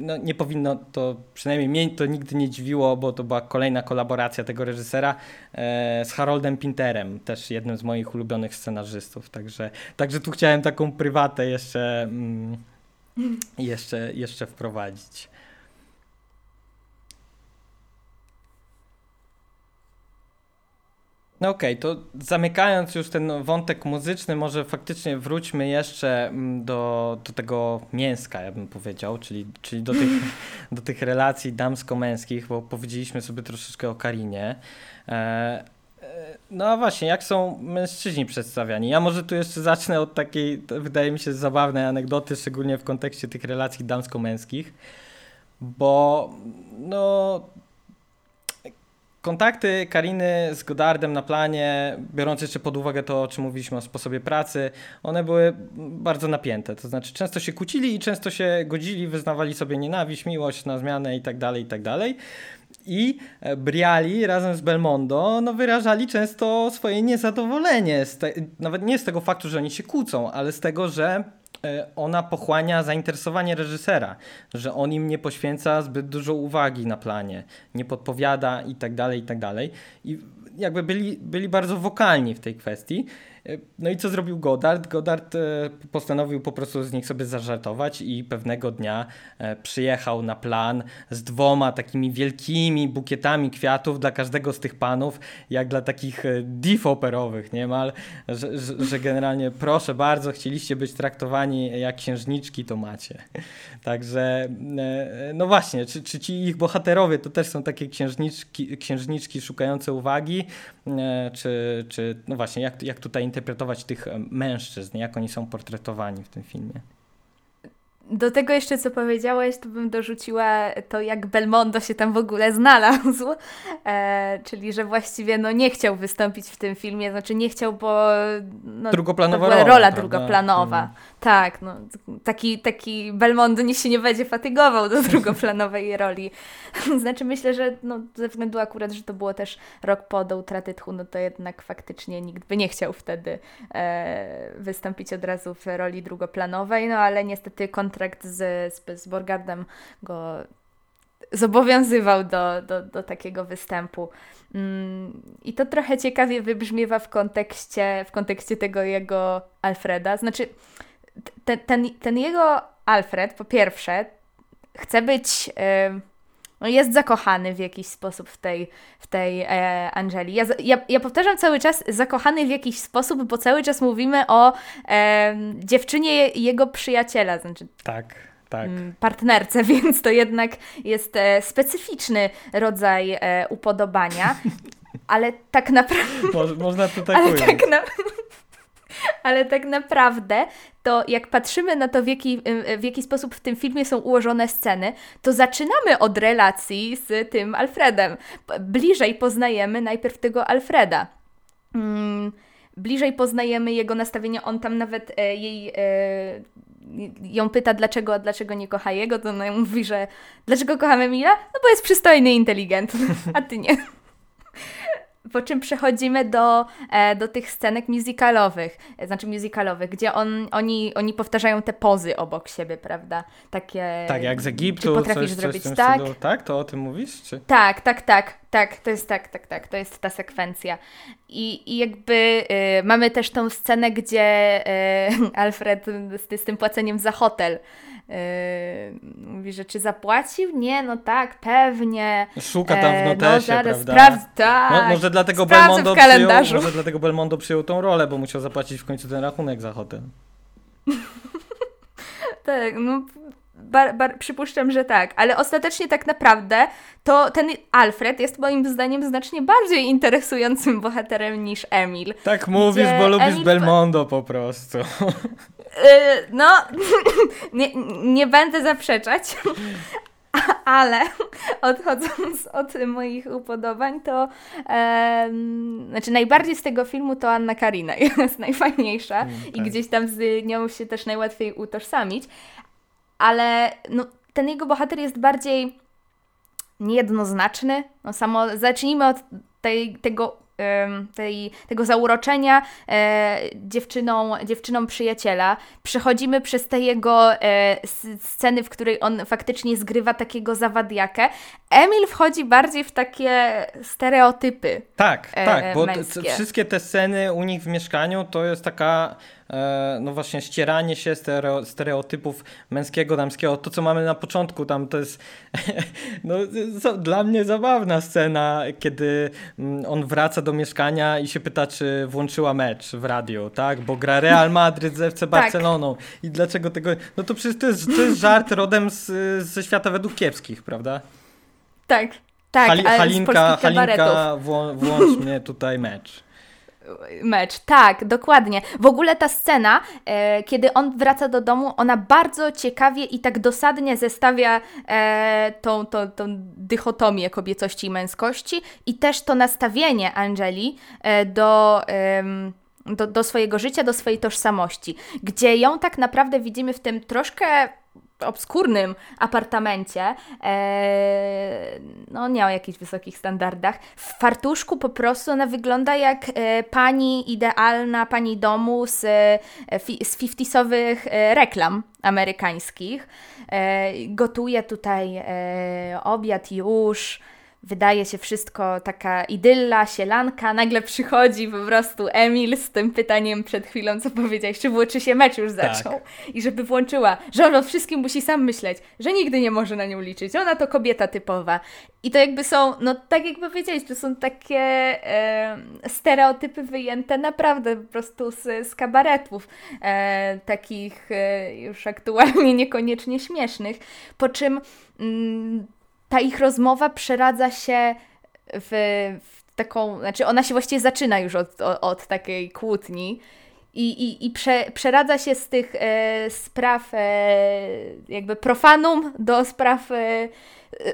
No, nie powinno to, przynajmniej mnie to nigdy nie dziwiło, bo to była kolejna kolaboracja tego reżysera e, z Haroldem Pinterem, też jednym z moich ulubionych scenarzystów. Także, także tu chciałem taką prywatę jeszcze, mm, jeszcze, jeszcze wprowadzić. No okej, okay, to zamykając już ten wątek muzyczny, może faktycznie wróćmy jeszcze mm, do, do tego mięska, ja bym powiedział, czyli, czyli do, tych, do tych relacji damsko-męskich, bo powiedzieliśmy sobie troszeczkę o Karinie. E, e, no a właśnie, jak są mężczyźni przedstawiani? Ja może tu jeszcze zacznę od takiej, wydaje mi się, zabawnej anegdoty, szczególnie w kontekście tych relacji damsko-męskich, bo no kontakty Kariny z Godardem na planie, biorąc jeszcze pod uwagę to, o czym mówiliśmy o sposobie pracy, one były bardzo napięte. To znaczy często się kłócili i często się godzili, wyznawali sobie nienawiść, miłość na zmianę i tak dalej, i tak. I e, Briali razem z Belmondo no, wyrażali często swoje niezadowolenie, nawet nie z tego faktu, że oni się kłócą, ale z tego, że ona pochłania zainteresowanie reżysera, że on im nie poświęca zbyt dużo uwagi na planie, nie podpowiada i tak dalej, i tak dalej. I jakby byli, byli bardzo wokalni w tej kwestii. E, no i co zrobił Godard? Godard e, postanowił po prostu z nich sobie zażartować i pewnego dnia e, przyjechał na plan z dwoma takimi wielkimi bukietami kwiatów dla każdego z tych panów, jak dla takich div operowych niemal, że, że, że generalnie proszę bardzo, chcieliście być traktowani jak księżniczki, to macie. Także no właśnie, czy, czy ci ich bohaterowie to też są takie księżniczki, księżniczki szukające uwagi, czy, czy no właśnie, jak, jak tutaj interpretować tych mężczyzn, jak oni są portretowani w tym filmie. Do tego jeszcze, co powiedziałeś, to bym dorzuciła to, jak Belmondo się tam w ogóle znalazł. E, czyli, że właściwie no, nie chciał wystąpić w tym filmie, znaczy nie chciał, bo no, drugoplanowa rola, rola drugoplanowa. Hmm. Tak, no, taki, taki Belmondo niech się nie będzie fatygował do drugoplanowej roli. znaczy myślę, że no, ze względu akurat, że to było też rok po do utraty tchu, no to jednak faktycznie nikt by nie chciał wtedy e, wystąpić od razu w roli drugoplanowej, no ale niestety kontrakt z, z, z Borgardem go zobowiązywał do, do, do takiego występu. Mm, I to trochę ciekawie wybrzmiewa w kontekście, w kontekście tego jego Alfreda. Znaczy, ten, ten, ten jego Alfred, po pierwsze, chce być. No jest zakochany w jakiś sposób w tej, w tej e, Angeli. Ja, ja, ja, powtarzam cały czas zakochany w jakiś sposób, bo cały czas mówimy o e, dziewczynie jego przyjaciela. Znaczy, tak. Tak. Mm, partnerce, więc to jednak jest e, specyficzny rodzaj e, upodobania, ale tak naprawdę. Mo można to tak ale tak, na ale tak naprawdę to jak patrzymy na to, w jaki, w jaki sposób w tym filmie są ułożone sceny, to zaczynamy od relacji z tym Alfredem. Bliżej poznajemy najpierw tego Alfreda. Hmm, bliżej poznajemy jego nastawienie. On tam nawet e, jej. E, ją pyta, dlaczego, dlaczego nie kocha jego, to ona mówi, że dlaczego kochamy Mila? No bo jest przystojny i inteligentny, a ty nie. Po czym przechodzimy do, e, do tych scenek musicalowych, e, znaczy musicalowych, gdzie on, oni, oni powtarzają te pozy obok siebie, prawda? Takie. Tak, jak z Egiptu. Czy potrafisz coś, zrobić coś tak? Stylu, tak? To o tym mówisz? Czy? Tak, tak, tak, tak. To jest tak, tak, tak. To jest ta sekwencja. I, i jakby y, mamy też tą scenę, gdzie y, Alfred z, z tym płaceniem za hotel. Yy, mówi, że czy zapłacił? Nie, no tak, pewnie. Szuka tam w e, notesie, no, prawda? Tak. No, może, dlatego Belmondo w kalendarzu. Przyjął, może dlatego Belmondo przyjął tą rolę, bo musiał zapłacić w końcu ten rachunek za hotel. tak, no bar, bar, przypuszczam, że tak, ale ostatecznie tak naprawdę to ten Alfred jest moim zdaniem znacznie bardziej interesującym bohaterem niż Emil. Tak mówisz, bo lubisz Emil... Belmondo po prostu. Yy, no, nie, nie będę zaprzeczać, ale odchodząc od moich upodobań, to e, znaczy najbardziej z tego filmu to Anna Karina jest najfajniejsza mm, tak. i gdzieś tam z nią się też najłatwiej utożsamić, ale no, ten jego bohater jest bardziej niejednoznaczny. No samo, zacznijmy od tej, tego tej, tego zauroczenia e, dziewczyną, dziewczyną przyjaciela. Przechodzimy przez te jego e, sceny, w której on faktycznie zgrywa takiego zawadiakę. Emil wchodzi bardziej w takie stereotypy. Tak, e, tak, bo wszystkie te sceny u nich w mieszkaniu to jest taka no właśnie ścieranie się stereotypów męskiego, damskiego, to co mamy na początku tam to jest no, dla mnie zabawna scena, kiedy mm, on wraca do mieszkania i się pyta, czy włączyła mecz w radio, tak? Bo gra Real Madryt z FC tak. Barceloną tak. i dlaczego tego, no to przecież to jest, to jest żart rodem z, ze świata według kiepskich, prawda? Tak, tak, Hali, Halinka, Halinka włącz mnie tutaj mecz mecz. Tak, dokładnie. W ogóle ta scena, e, kiedy on wraca do domu, ona bardzo ciekawie i tak dosadnie zestawia e, tą, tą, tą dychotomię kobiecości i męskości i też to nastawienie Angeli e, do. Do, do swojego życia, do swojej tożsamości, gdzie ją tak naprawdę widzimy w tym troszkę obskurnym apartamencie, e, no nie o jakichś wysokich standardach, w fartuszku po prostu ona wygląda jak e, pani idealna, pani domu z, e, z 50 e, reklam amerykańskich. E, gotuje tutaj obiad już, wydaje się wszystko taka idylla, sielanka, nagle przychodzi po prostu Emil z tym pytaniem przed chwilą, co powiedziałeś, czy, czy się mecz już tak. zaczął. Tak. i żeby włączyła, że on o wszystkim musi sam myśleć, że nigdy nie może na nią liczyć, ona to kobieta typowa. I to jakby są, no tak jak powiedziałeś, to są takie e, stereotypy wyjęte naprawdę po prostu z, z kabaretów, e, takich e, już aktualnie niekoniecznie śmiesznych, po czym mm, ta ich rozmowa przeradza się w, w taką, znaczy ona się właściwie zaczyna już od, od, od takiej kłótni i, i, i prze, przeradza się z tych e, spraw e, jakby profanum do spraw e,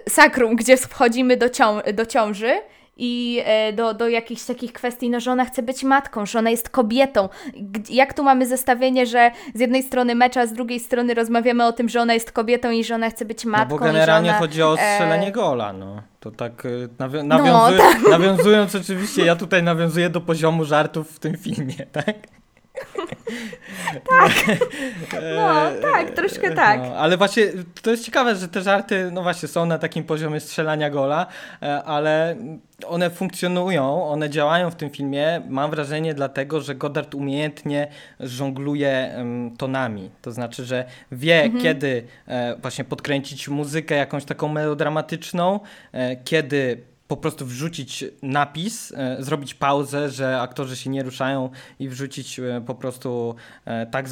sakrum, gdzie wchodzimy do, cią do ciąży i e, do, do jakichś takich kwestii, no, że ona chce być matką, że ona jest kobietą. Jak tu mamy zestawienie, że z jednej strony mecza, a z drugiej strony rozmawiamy o tym, że ona jest kobietą i że ona chce być matką. No bo generalnie ona, chodzi o strzelenie e... gola, no. To tak e, nawią nawiązu no, tak. nawiązując oczywiście, ja tutaj nawiązuję do poziomu żartów w tym filmie, tak? tak. No, tak, troszkę e, tak. No, ale właśnie to jest ciekawe, że te żarty, no właśnie, są na takim poziomie strzelania gola, e, ale one funkcjonują, one działają w tym filmie, mam wrażenie, dlatego, że Goddard umiejętnie żongluje tonami. To znaczy, że wie, mhm. kiedy e, właśnie podkręcić muzykę jakąś taką melodramatyczną, e, kiedy po prostu wrzucić napis, e, zrobić pauzę, że aktorzy się nie ruszają i wrzucić e, po prostu e, tak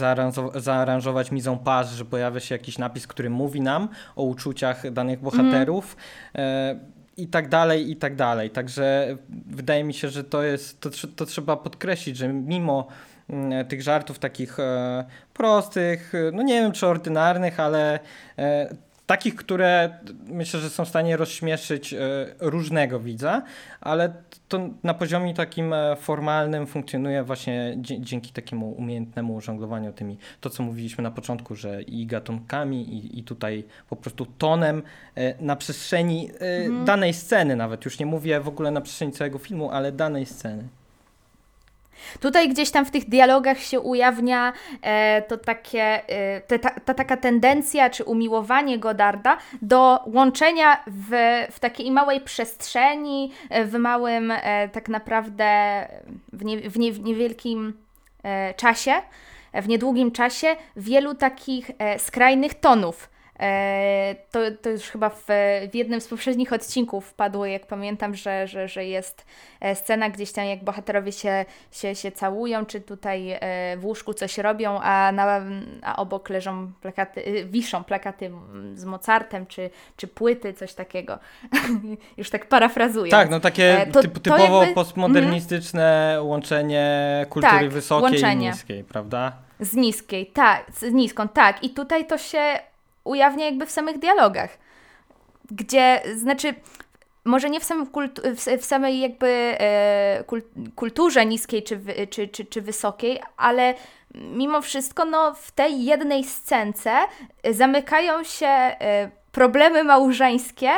zaaranżować mizą pas, że pojawia się jakiś napis, który mówi nam o uczuciach danych bohaterów. Mm. I tak dalej, i tak dalej. Także wydaje mi się, że to jest, to, to trzeba podkreślić, że mimo mm, tych żartów takich prostych, no nie wiem czy ordynarnych, ale takich, które myślę, że są w stanie rozśmieszyć e, różnego widza, ale to na poziomie takim e, formalnym funkcjonuje właśnie dzięki takiemu umiejętnemu żonglowaniu tymi, to co mówiliśmy na początku, że i gatunkami, i, i tutaj po prostu tonem e, na przestrzeni mhm. danej sceny nawet, już nie mówię w ogóle na przestrzeni całego filmu, ale danej sceny. Tutaj gdzieś tam w tych dialogach się ujawnia e, to takie, e, te, ta, ta, taka tendencja czy umiłowanie Godarda do łączenia w, w takiej małej przestrzeni, e, w małym e, tak naprawdę w, nie, w, nie, w niewielkim e, czasie, w niedługim czasie wielu takich e, skrajnych tonów to, to już chyba w, w jednym z poprzednich odcinków padło, jak pamiętam, że, że, że jest e, scena gdzieś tam, jak bohaterowie się, się, się całują, czy tutaj e, w łóżku coś robią, a, na, a obok leżą plakaty, wiszą plakaty z Mozartem, czy, czy płyty, coś takiego. już tak parafrazuję. Tak, no takie to, typ, typowo jakby... postmodernistyczne mm. łączenie kultury tak, wysokiej łączenie. i niskiej, prawda? Z niskiej, tak, z niską, tak. I tutaj to się ujawnia jakby w samych dialogach, gdzie, znaczy, może nie w, samym w, samej jakby e, kulturze niskiej czy, czy, czy, czy wysokiej, ale mimo wszystko no, w tej jednej scence zamykają się e, problemy małżeńskie,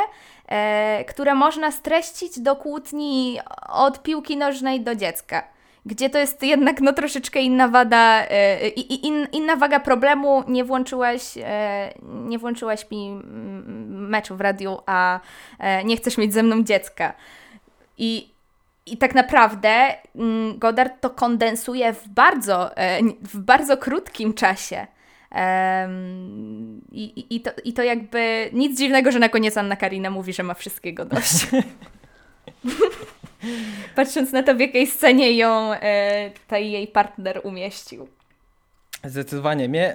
e, które można streścić do kłótni od piłki nożnej do dziecka. Gdzie to jest jednak no, troszeczkę inna wada, e, in, inna waga problemu. Nie włączyłaś, e, nie włączyłaś mi meczu w radiu, a e, nie chcesz mieć ze mną dziecka. I, i tak naprawdę Godard to kondensuje w bardzo, w bardzo krótkim czasie. Um, i, i, to, I to jakby nic dziwnego, że na koniec Anna Karina mówi, że ma wszystkiego dość. Patrząc na to, w jakiej scenie ją e, tutaj jej partner umieścił. Zdecydowanie. Mnie,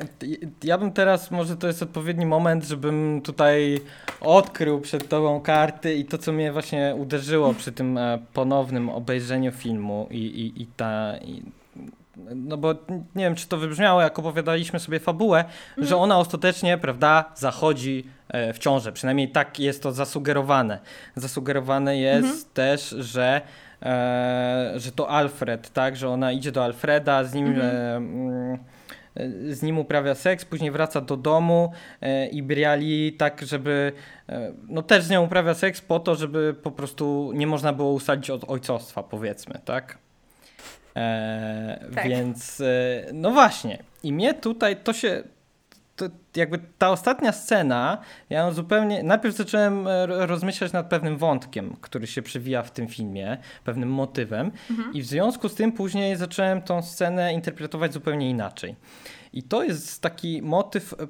ja bym teraz, może to jest odpowiedni moment, żebym tutaj odkrył przed tobą karty i to, co mnie właśnie uderzyło przy tym e, ponownym obejrzeniu filmu i, i, i ta... I, no bo nie wiem, czy to wybrzmiało, jak opowiadaliśmy sobie fabułę, że mhm. ona ostatecznie, prawda, zachodzi w ciążę. Przynajmniej tak jest to zasugerowane. Zasugerowane jest mhm. też, że e, że to Alfred, tak, że ona idzie do Alfreda, z nim mhm. e, z nim uprawia seks, później wraca do domu e, i Briali tak, żeby e, no też z nią uprawia seks po to, żeby po prostu nie można było ustalić od ojcostwa, powiedzmy, tak? E, tak. Więc e, no właśnie. I mnie tutaj to się to jakby ta ostatnia scena, ja zupełnie. Najpierw zacząłem e, rozmyślać nad pewnym wątkiem, który się przewija w tym filmie, pewnym motywem, mhm. i w związku z tym później zacząłem tą scenę interpretować zupełnie inaczej. I to jest taki motyw e,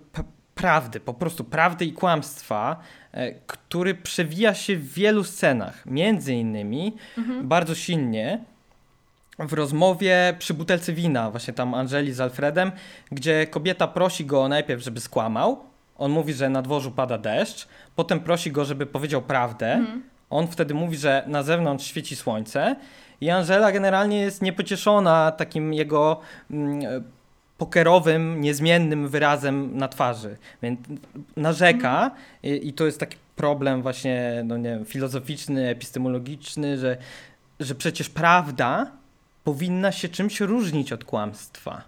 prawdy, po prostu prawdy i kłamstwa, e, który przewija się w wielu scenach. Między innymi mhm. bardzo silnie w rozmowie przy butelce wina, właśnie tam Angeli z Alfredem, gdzie kobieta prosi go najpierw, żeby skłamał. On mówi, że na dworzu pada deszcz, potem prosi go, żeby powiedział prawdę. Mhm. On wtedy mówi, że na zewnątrz świeci słońce. I Angela generalnie jest niepocieszona takim jego mm, pokerowym, niezmiennym wyrazem na twarzy. Więc narzeka mhm. i, i, to jest taki problem właśnie, no nie wiem, filozoficzny, epistemologiczny, że, że przecież prawda powinna się czymś różnić od kłamstwa.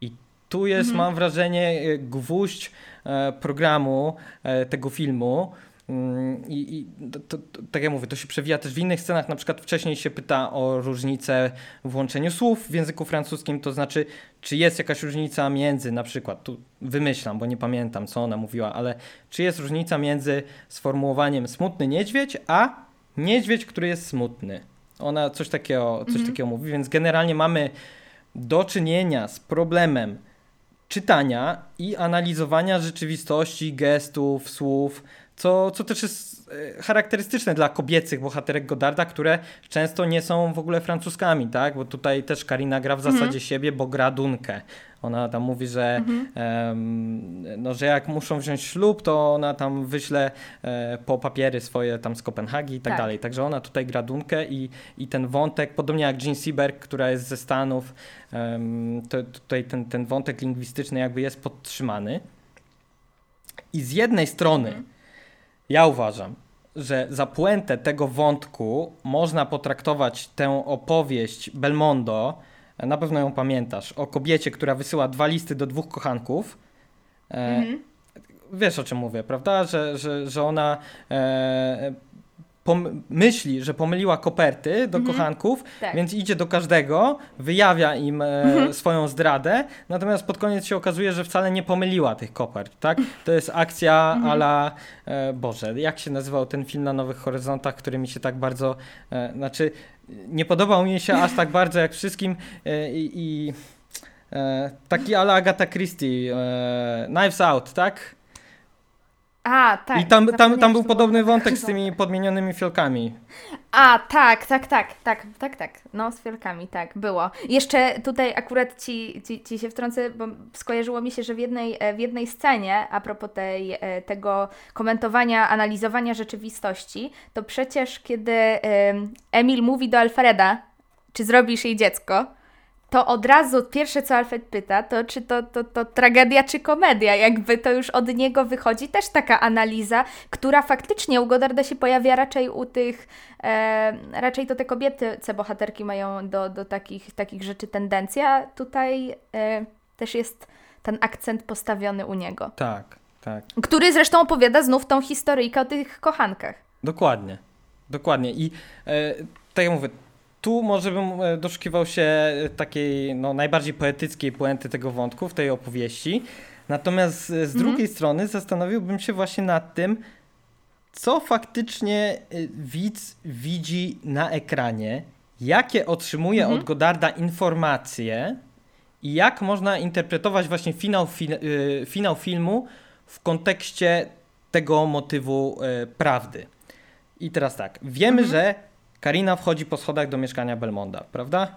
I tu jest, mhm. mam wrażenie, e, gwóźdź e, programu e, tego filmu. Mm, I, i to, to, to, tak jak mówię, to się przewija też w innych scenach. Na przykład wcześniej się pyta o różnicę w łączeniu słów w języku francuskim, to znaczy, czy jest jakaś różnica między, na przykład, tu wymyślam, bo nie pamiętam, co ona mówiła, ale czy jest różnica między sformułowaniem smutny niedźwiedź, a niedźwiedź, który jest smutny. Ona coś takiego, coś mhm. takiego mówi, więc generalnie mamy do czynienia z problemem czytania i analizowania rzeczywistości, gestów, słów, co, co też jest e, charakterystyczne dla kobiecych bohaterek Godarda, które często nie są w ogóle francuskami, tak? Bo tutaj też Karina gra w mhm. zasadzie siebie, bo gra Dunkę. Ona tam mówi, że, mhm. um, no, że jak muszą wziąć ślub, to ona tam wyśle e, po papiery swoje tam z Kopenhagi i tak, tak, dalej. Także ona tutaj gra Dunkę i, i ten wątek, podobnie jak Jean Seberg, która jest ze Stanów, um, to tutaj ten, ten wątek lingwistyczny jakby jest podtrzymany. I z jednej strony mhm. Ja uważam, że za puentę tego wątku można potraktować tę opowieść Belmondo, na pewno ją pamiętasz, o kobiecie, która wysyła dwa listy do dwóch kochanków. E, mhm. Wiesz o czym mówię, prawda? Że, że, że ona e, myśli, że pomyliła koperty do mhm. kochanków, tak. więc idzie do każdego, wyjawia im e, mhm. swoją zdradę, natomiast pod koniec się okazuje, że wcale nie pomyliła tych kopert, tak? To jest akcja mhm. ala, e, Boże, jak się nazywał ten film na Nowych Horyzontach, który mi się tak bardzo, e, znaczy nie podobał mi się aż tak bardzo jak wszystkim e, i, i e, taki ala Agatha Christie, e, Knives Out, tak? A, tak. I tam, tam, tam był podobny wątek z tymi podmienionymi fiolkami. A, tak, tak, tak, tak, tak, tak. No, z fiolkami, tak, było. Jeszcze tutaj akurat ci, ci, ci się wtrącę, bo skojarzyło mi się, że w jednej, w jednej scenie, a propos tej, tego komentowania, analizowania rzeczywistości, to przecież kiedy Emil mówi do Alfreda, czy zrobisz jej dziecko, to od razu pierwsze, co Alfred pyta, to czy to, to, to tragedia, czy komedia. Jakby to już od niego wychodzi też taka analiza, która faktycznie u Godarda się pojawia raczej u tych, e, raczej to te kobiety, co bohaterki mają do, do takich, takich rzeczy tendencja. Tutaj e, też jest ten akcent postawiony u niego. Tak, tak. Który zresztą opowiada znów tą historyjkę o tych kochankach. Dokładnie. Dokładnie. I e, tak jak mówię, tu może bym e, doszukiwał się takiej no, najbardziej poetyckiej puenty tego wątku w tej opowieści. Natomiast z mhm. drugiej strony zastanowiłbym się właśnie nad tym, co faktycznie e, widz widzi na ekranie, jakie otrzymuje mhm. od Godarda informacje i jak można interpretować właśnie finał, fi, finał filmu w kontekście tego motywu prawdy. I teraz tak, wiemy, mhm. że Karina wchodzi po schodach do mieszkania Belmonda, prawda?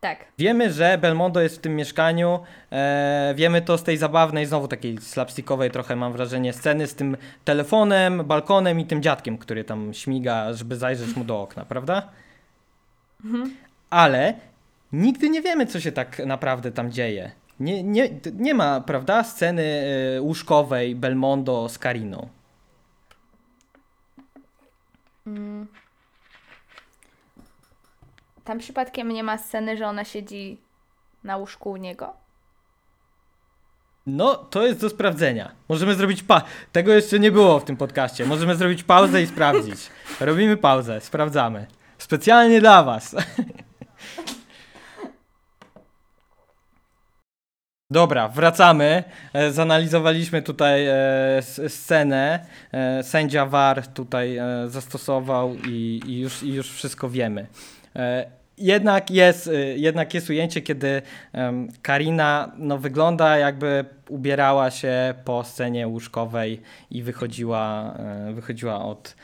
Tak. Wiemy, że Belmondo jest w tym mieszkaniu. E, wiemy to z tej zabawnej, znowu takiej slapstickowej trochę mam wrażenie, sceny z tym telefonem, balkonem i tym dziadkiem, który tam śmiga, żeby zajrzeć mu do okna, prawda? Mhm. Ale nigdy nie wiemy, co się tak naprawdę tam dzieje. Nie, nie, nie ma, prawda, sceny e, łóżkowej Belmondo z Kariną. Mm. Tam przypadkiem nie ma sceny, że ona siedzi na łóżku u niego? No, to jest do sprawdzenia. Możemy zrobić pa. Tego jeszcze nie było w tym podcaście. Możemy zrobić pauzę i sprawdzić. Robimy pauzę, sprawdzamy. Specjalnie dla Was. Dobra, wracamy. E, zanalizowaliśmy tutaj e, scenę. E, sędzia VAR tutaj zastosował i, już, i już wszystko wiemy. Jednak jest, jednak jest ujęcie, kiedy Karina no, wygląda jakby ubierała się po scenie łóżkowej i wychodziła, wychodziła od,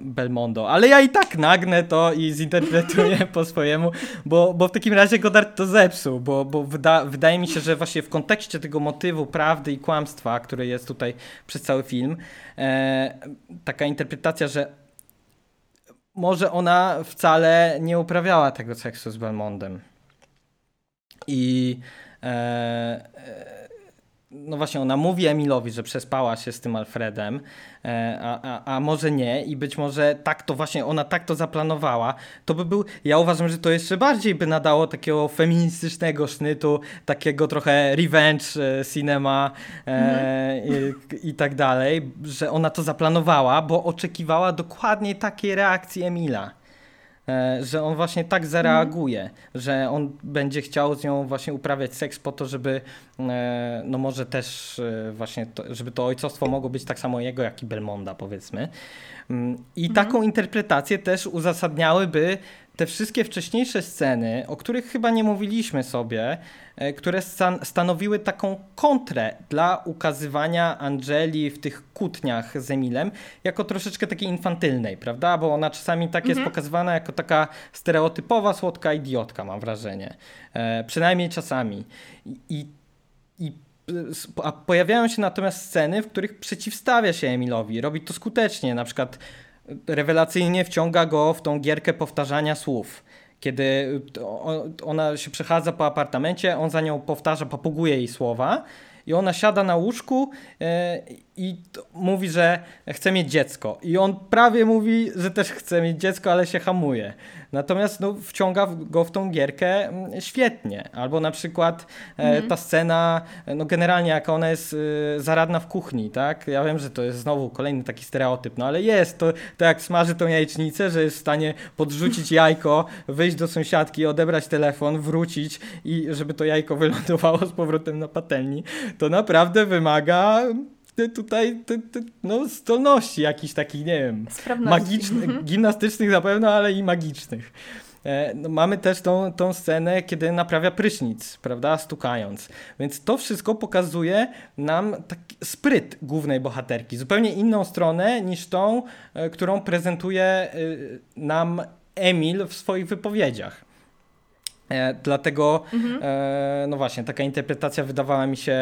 Belmondo, ale ja i tak nagnę to i zinterpretuję po swojemu, bo, bo w takim razie Godard to zepsuł, bo, bo wyda, wydaje mi się, że właśnie w kontekście tego motywu prawdy i kłamstwa, który jest tutaj przez cały film, e, taka interpretacja, że może ona wcale nie uprawiała tego seksu z Belmondem. I e, e no właśnie, ona mówi Emilowi, że przespała się z tym Alfredem, e, a, a, a może nie i być może tak to właśnie, ona tak to zaplanowała, to by był, ja uważam, że to jeszcze bardziej by nadało takiego feministycznego sznytu, takiego trochę revenge e, cinema e, i, i tak dalej, że ona to zaplanowała, bo oczekiwała dokładnie takiej reakcji Emila. E, że on właśnie tak zareaguje, mm. że on będzie chciał z nią właśnie uprawiać seks po to, żeby e, no może też e, właśnie, to, żeby to ojcostwo mogło być tak samo jego, jak i Belmonda powiedzmy. Mm, I mm. taką interpretację też uzasadniałyby te wszystkie wcześniejsze sceny, o których chyba nie mówiliśmy sobie, e, które stan stanowiły taką kontrę dla ukazywania Angeli w tych kłótniach z Emilem, jako troszeczkę takiej infantylnej, prawda? Bo ona czasami tak jest mhm. pokazywana jako taka stereotypowa, słodka idiotka, mam wrażenie. E, przynajmniej czasami. I, i, i a pojawiają się natomiast sceny, w których przeciwstawia się Emilowi, robi to skutecznie, na przykład rewelacyjnie wciąga go w tą gierkę powtarzania słów. Kiedy ona się przechadza po apartamencie, on za nią powtarza, papuguje jej słowa i ona siada na łóżku e, i mówi, że chce mieć dziecko. I on prawie mówi, że też chce mieć dziecko, ale się hamuje. Natomiast no, wciąga go w tą gierkę mm, świetnie. Albo na przykład e, mhm. ta scena, no generalnie jak ona jest e, zaradna w kuchni, tak? Ja wiem, że to jest znowu kolejny taki stereotyp, no ale jest to, to jak smaży tą jajecznicę, że jest w stanie podrzucić jajko, wyjść do sąsiadki, odebrać telefon, wrócić i żeby to jajko wylądowało z powrotem na patelni, to naprawdę wymaga tutaj no, zdolności jakichś takich, nie wiem, magicznych, mhm. gimnastycznych na pewno, ale i magicznych. E, no, mamy też tą, tą scenę, kiedy naprawia prysznic, prawda, stukając. Więc to wszystko pokazuje nam taki spryt głównej bohaterki, zupełnie inną stronę niż tą, e, którą prezentuje e, nam Emil w swoich wypowiedziach. E, dlatego, mhm. e, no właśnie, taka interpretacja wydawała mi się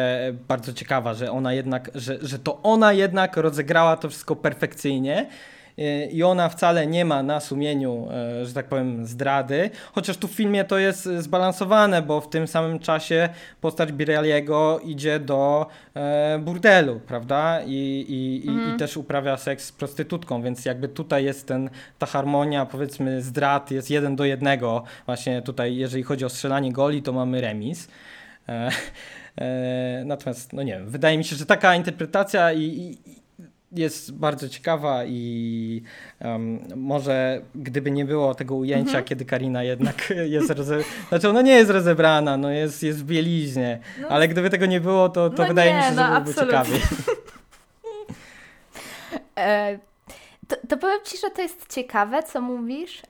bardzo ciekawa, że ona jednak, że, że to ona jednak rozegrała to wszystko perfekcyjnie i ona wcale nie ma na sumieniu, e, że tak powiem, zdrady, chociaż tu w filmie to jest zbalansowane, bo w tym samym czasie postać Bireliego idzie do e, burdelu, prawda? I, i, mhm. i, i, też uprawia seks z prostytutką, więc jakby tutaj jest ten, ta harmonia, powiedzmy, zdrad jest jeden do jednego. Właśnie tutaj, jeżeli chodzi o strzelanie goli, to mamy remis. E, e, natomiast, no nie wiem, wydaje mi się, że taka interpretacja i, i jest bardzo ciekawa i um, może gdyby nie było tego ujęcia, mhm. kiedy Karina jednak jest rozebrana, znaczy ona nie jest rozebrana, no jest, jest w bieliźnie, no, ale gdyby tego nie było, to, to no wydaje nie, mi się, że no, byłoby ciekawiej. e, to, to powiem Ci, że to jest ciekawe, co mówisz,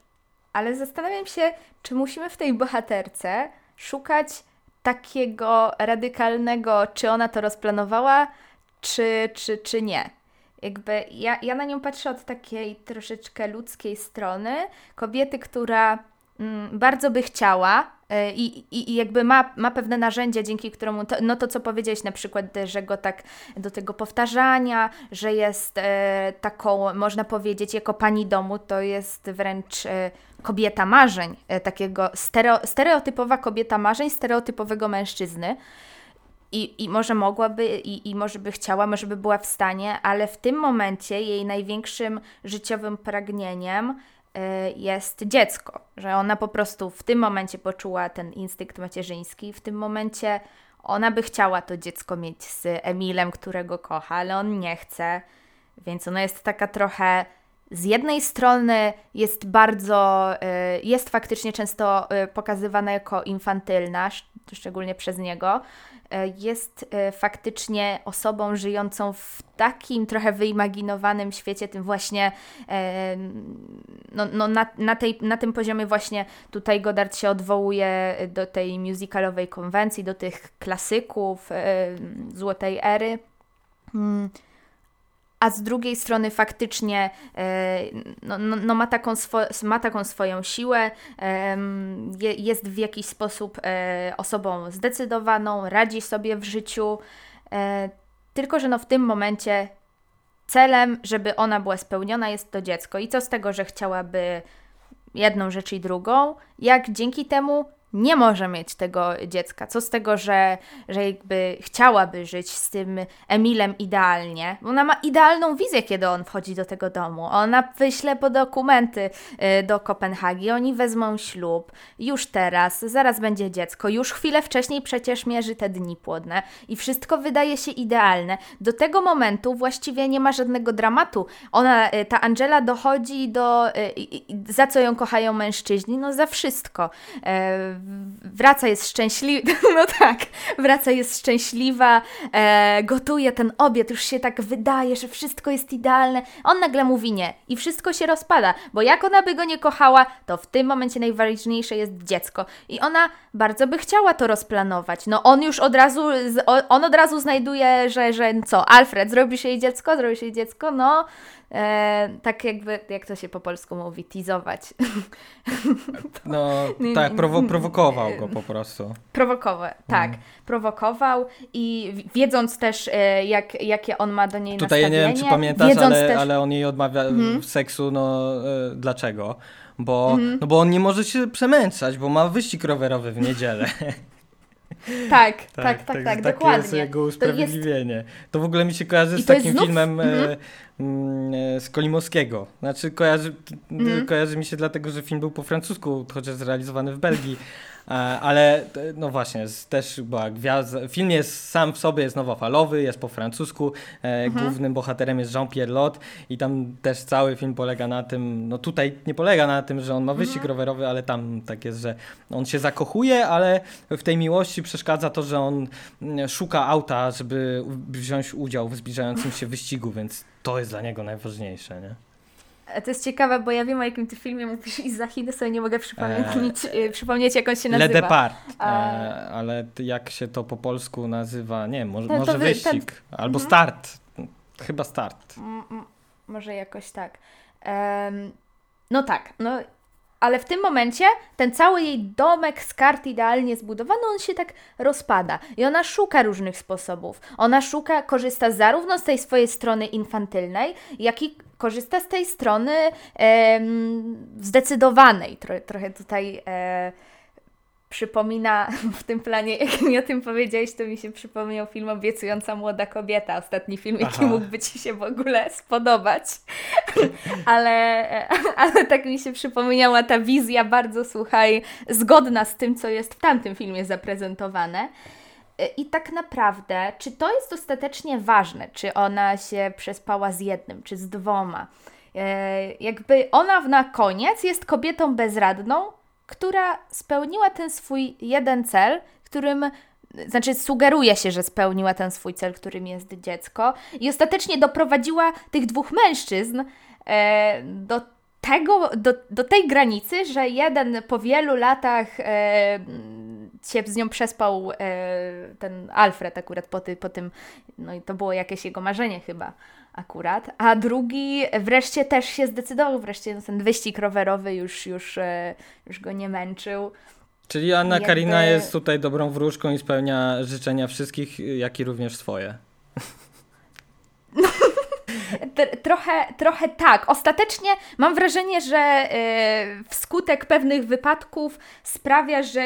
ale zastanawiam się, czy musimy w tej bohaterce szukać takiego radykalnego, czy ona to rozplanowała, czy, czy, czy nie. Jakby ja, ja na nią patrzę od takiej troszeczkę ludzkiej strony. Kobiety, która mm, bardzo by chciała e, i, i, i jakby ma, ma pewne narzędzia, dzięki któremu, to, no to co powiedziałeś na przykład, że go tak do tego powtarzania, że jest e, taką, można powiedzieć, jako pani domu, to jest wręcz e, kobieta marzeń, e, takiego stereo, stereotypowa kobieta marzeń, stereotypowego mężczyzny. I, I może mogłaby, i, i może by chciała, może by była w stanie, ale w tym momencie jej największym życiowym pragnieniem y, jest dziecko. Że ona po prostu w tym momencie poczuła ten instynkt macierzyński, w tym momencie ona by chciała to dziecko mieć z Emilem, którego kocha, ale on nie chce, więc ona jest taka trochę z jednej strony jest bardzo, y, jest faktycznie często y, pokazywana jako infantylna, szczególnie przez niego, E, jest faktycznie osobą żyjącą w takim trochę wyimaginowanym świecie, tym właśnie no, no na, na, tej, na tym poziomie właśnie tutaj Godard się odwołuje do tej musicalowej konwencji, do tych klasyków złotej ery. A z drugiej strony faktycznie e, no, no, no ma, taką swo- ma taką swoją siłę, jest w jakiś sposób e, osobą zdecydowaną, radzi sobie w życiu, e, tylko że no w tym momencie celem, żeby ona była spełniona, jest to dziecko. I co z tego, że chciałaby jedną rzecz i drugą, jak dzięki temu nie może mieć tego dziecka. Co z tego, że, że jakby chciałaby żyć z tym Emilem idealnie? Ona ma idealną wizję, kiedy on wchodzi do tego domu. Ona wyśle po dokumenty y, do Kopenhagi, oni wezmą ślub już teraz, zaraz będzie dziecko, już chwilę wcześniej przecież mierzy te dni płodne i wszystko wydaje się idealne. Do tego momentu właściwie nie ma żadnego dramatu. Ona, y, ta Angela dochodzi do, y, za co ją kochają mężczyźni? No za wszystko wraca, jest szczęśliwa, no tak, wraca, jest szczęśliwa, e, gotuje ten obiad, już się tak wydaje, że wszystko jest idealne. On nagle mówi nie i wszystko się rozpada, bo jak ona by go nie kochała, to w tym momencie najważniejsze jest dziecko. I ona bardzo by chciała to rozplanować. No on już od razu, on od razu znajduje, że, że co, Alfred, zrobi się jej dziecko, zrobi się jej dziecko, no e, tak jakby, jak to się po polsku mówi, teasować. No tak, prowo prowokował go po prostu. Prowokował, tak. Mm. Prowokował i wiedząc też, e, jak, jakie on ma do niej Tutaj nastawienie. ja nie wiem, czy pamiętasz, ale, też... ale on jej odmawia mm. seksu, no e, dlaczego? Bo, mm. no bo on nie może się przemęczać, bo ma wyścig rowerowy w niedzielę. Tak, tak, tak, tak, tak dokładnie. jest jego usprawiedliwienie. To, jest... to, w ogóle mi się kojarzy z takim znów... filmem mm -hmm. z Kolimowskiego. Znaczy kojarzy, mm. kojarzy mi się dlatego, że film był po francusku, chociaż zrealizowany w Belgii. E, ale no właśnie, też była gwiazda. Film jest sam w sobie jest nowofalowy, jest po francusku. E, mhm. Głównym bohaterem jest Jean-Pierre Lot i tam też cały film polega na tym, no tutaj nie polega na tym, że on ma wyścig mhm. rowerowy, ale tam tak jest, że on się zakochuje, ale w tej miłości przeszkadza to, że on mm, szuka auta, żeby wziąć udział w zbliżającym się wyścigu, więc to jest dla niego najważniejsze, nie? To jest ciekawe, bo ja wiem o jakim ty filmie mówisz i za Chiny sobie nie mogę przypomnieć, e, przypomnieć jak on się nazywa. Le Depart, e, ale jak się to po polsku nazywa, nie może, może wy, wyścig, ten... albo mhm. start, chyba start. M może jakoś tak. Um, no tak, no ale w tym momencie ten cały jej domek z kart idealnie zbudowany, on się tak rozpada i ona szuka różnych sposobów. Ona szuka, korzysta zarówno z tej swojej strony infantylnej, jak i korzysta z tej strony e, zdecydowanej. Tro, trochę tutaj e, przypomina w tym planie, jak mi o tym powiedziałeś, to mi się przypomniał film Obiecująca młoda kobieta, ostatni film, jaki Aha. mógłby Ci się w ogóle spodobać. ale, ale tak mi się przypomniała ta wizja bardzo, słuchaj, zgodna z tym, co jest w tamtym filmie zaprezentowane. Y, i tak naprawdę, czy to jest dostatecznie ważne, czy ona się przespała z jednym, czy z dwoma? E, jakby ona na koniec jest kobietą bezradną, która spełniła ten swój jeden cel, którym znaczy sugeruje się, że spełniła ten swój cel, którym jest dziecko, i ostatecznie doprowadziła tych dwóch mężczyzn e, do tego, do, do tej granicy, że jeden po wielu latach się z nią przespał e, ten Alfred akurat po, ty, po tym, no i to było jakieś jego marzenie chyba akurat, a drugi wreszcie też się zdecydował, wreszcie ten wyścig rowerowy już, już, e, już go nie męczył. Czyli Anna Jakby... Karina jest tutaj dobrą wróżką i spełnia życzenia wszystkich, jak i również swoje. trochę, trochę tak. Ostatecznie mam wrażenie, że yy, wskutek pewnych wypadków sprawia, że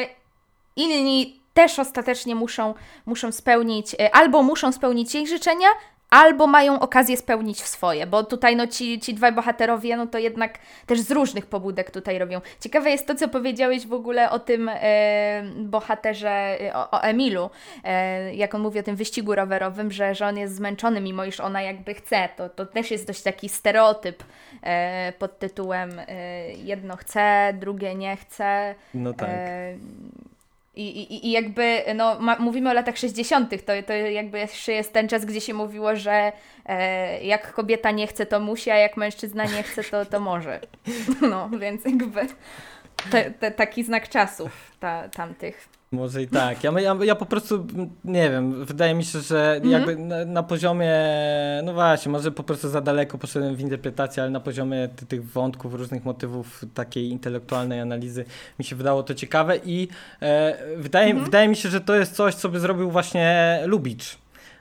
inni też ostatecznie muszą, muszą spełnić, yy, albo muszą spełnić jej życzenia, albo mają okazję spełnić swoje, bo tutaj no ci, ci dwaj bohaterowie, no to jednak też z różnych pobudek tutaj robią. Ciekawe jest to, co powiedziałeś w ogóle o tym e, bohaterze, o, o Emilu, e, jak on mówi o tym wyścigu rowerowym, że, że on jest zmęczony, mimo iż ona jakby chce. To, to też jest dość taki stereotyp e, pod tytułem e, jedno chce, drugie nie chce. No tak. I, i, I jakby, no, ma, mówimy o latach 60., to, to jakby jeszcze jest ten czas, gdzie się mówiło, że e, jak kobieta nie chce, to musi, a jak mężczyzna nie chce, to, to może. No, więc jakby te, te, taki znak czasów ta, tamtych. Może i tak. Ja, ja, ja po prostu nie wiem, wydaje mi się, że mm -hmm. jakby na, na, poziomie, no właśnie, może po prostu za daleko poszedłem w interpretację, ale na poziomie ty, tych wątków, różnych motywów, takiej intelektualnej analizy mi się wydało to ciekawe i e, wydaje, mm -hmm. wydaje mi się, że to jest coś, co by zrobił właśnie Lubicz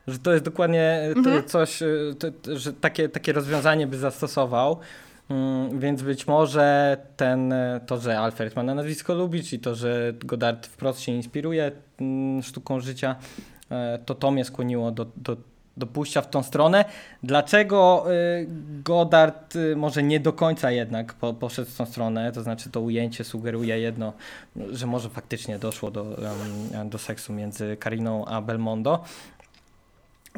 że to jest dokładnie to mhm. coś, e, to, że takie, takie rozwiązanie by zastosował. Mm, więc być może ten, e, to, że Alfred ma na nazwisko Lubicz i to, że Godard wprost się inspiruje mm, sztuką życia, e, to to mnie skłoniło do, do, do pójścia w tą stronę. Dlaczego e, Godard może nie do końca jednak po, poszedł w tą stronę, to znaczy to ujęcie sugeruje jedno, że może faktycznie doszło do, do seksu między Kariną a Belmondo,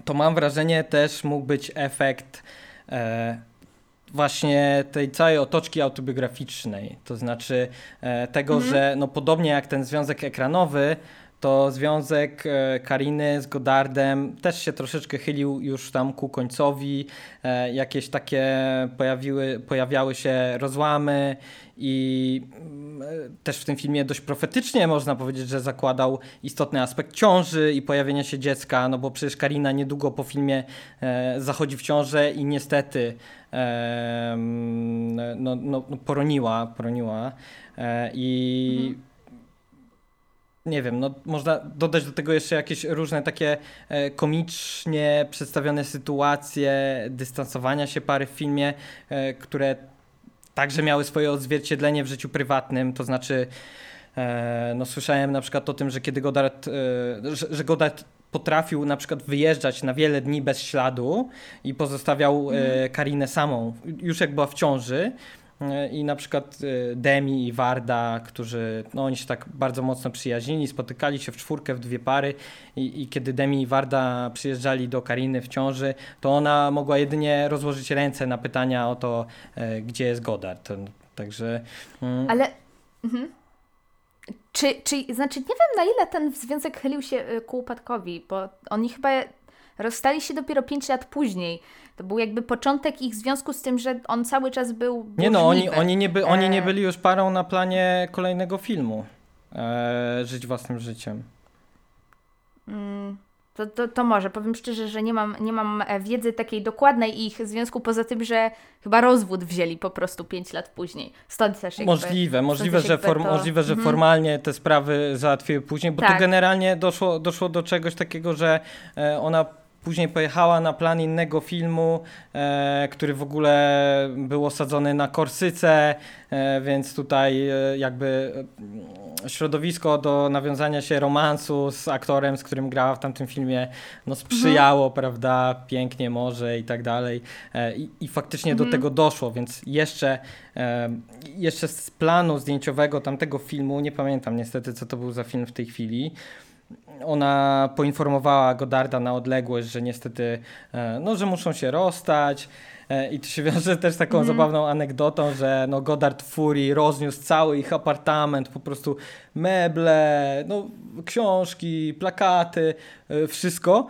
to mam wrażenie też mógł być efekt właśnie tej całej otoczki autobiograficznej. To znaczy e, tego, mhm. że no podobnie jak ten związek ekranowy, to związek e, Kariny z Godardem też się troszeczkę chylił już tam ku końcowi. E, jakieś takie pojawiły, pojawiały się rozłamy i mm, też w tym filmie dość profetycznie można powiedzieć, że zakładał istotny aspekt ciąży i pojawienia się dziecka, no bo przecież Karina niedługo po filmie zachodzi w ciążę i niestety no, no, no, poroniła, poroniła e, i mhm. nie wiem, no można dodać do tego jeszcze jakieś różne takie e, komicznie przedstawione sytuacje dystansowania się pary w filmie, e, które także miały swoje odzwierciedlenie w życiu prywatnym, to znaczy no słyszałem na przykład o tym, że kiedy Godard, że, że Godard potrafił na przykład wyjeżdżać na wiele dni bez śladu i pozostawiał mm. Karinę samą, już jak była w ciąży. E, I na przykład e, Demi i Warda, którzy no, oni się tak bardzo mocno przyjaźnili, spotykali się w czwórkę, w dwie pary i, i kiedy Demi i Warda przyjeżdżali do Kariny w ciąży, to ona mogła jedynie rozłożyć ręce na pytania o to, gdzie jest Godard. Także... Mm. Ale... Mhm. Czy, czy, znaczy, nie wiem na ile ten związek chylił się y, ku upadkowi, bo oni chyba rozstali się dopiero 5 lat później. To był jakby początek ich związku z tym, że on cały czas był. Nie no, oni, oni, nie by, oni nie e. byli już parą na planie kolejnego filmu. E, żyć własnym życiem. Mm. To, to, to może. Powiem szczerze, że nie mam, nie mam e, wiedzy takiej dokładnej ich związku, poza tym, że chyba rozwód wzięli po prostu 5 lat później. Stąd też jakby, Możliwe, możliwe, że, form, to... możliwe że mhm. formalnie te sprawy załatwiły później, bo tak. tu generalnie doszło, doszło do czegoś takiego, że e, ona Później pojechała na plan innego filmu, e, który w ogóle był osadzony na Korsyce, e, więc tutaj e, jakby e, środowisko do nawiązania się romansu z aktorem, z którym grała w tamtym filmie, no sprzyjało, mhm. prawda, pięknie może i tak dalej. E, I, i faktycznie mhm. do tego doszło, więc jeszcze, e, jeszcze z planu zdjęciowego tamtego filmu, nie pamiętam niestety co to był za film w tej chwili, ona poinformowała Godarda na odległość, że niestety, e, no, że muszą się rozstać. E, I to się wiąże też z taką mm. zabawną anegdotą, że no Godard Fury rozniósł cały ich apartament, po prostu meble, no, książki, plakaty, e, wszystko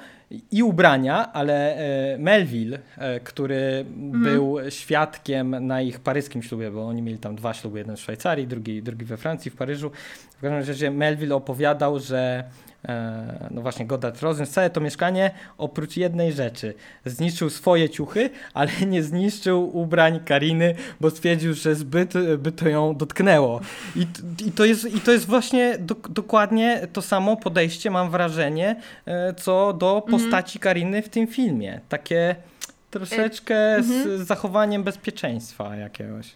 i ubrania, ale Melville, który mm. był świadkiem na ich paryskim ślubie, bo oni mieli tam dwa śluby, jeden w Szwajcarii, drugi, drugi we Francji, w Paryżu. W każdym razie Melville opowiadał, że E, no właśnie Godard rozniósł całe to mieszkanie oprócz jednej rzeczy. Zniszczył swoje ciuchy, ale nie zniszczył ubrań Kariny, bo stwierdził, że zbyt by to ją dotknęło. I, i, to, jest, i to jest właśnie do, dokładnie to samo podejście, mam wrażenie, e, co do mhm. postaci Kariny w tym filmie. Takie troszeczkę z mhm. zachowaniem bezpieczeństwa jakiegoś.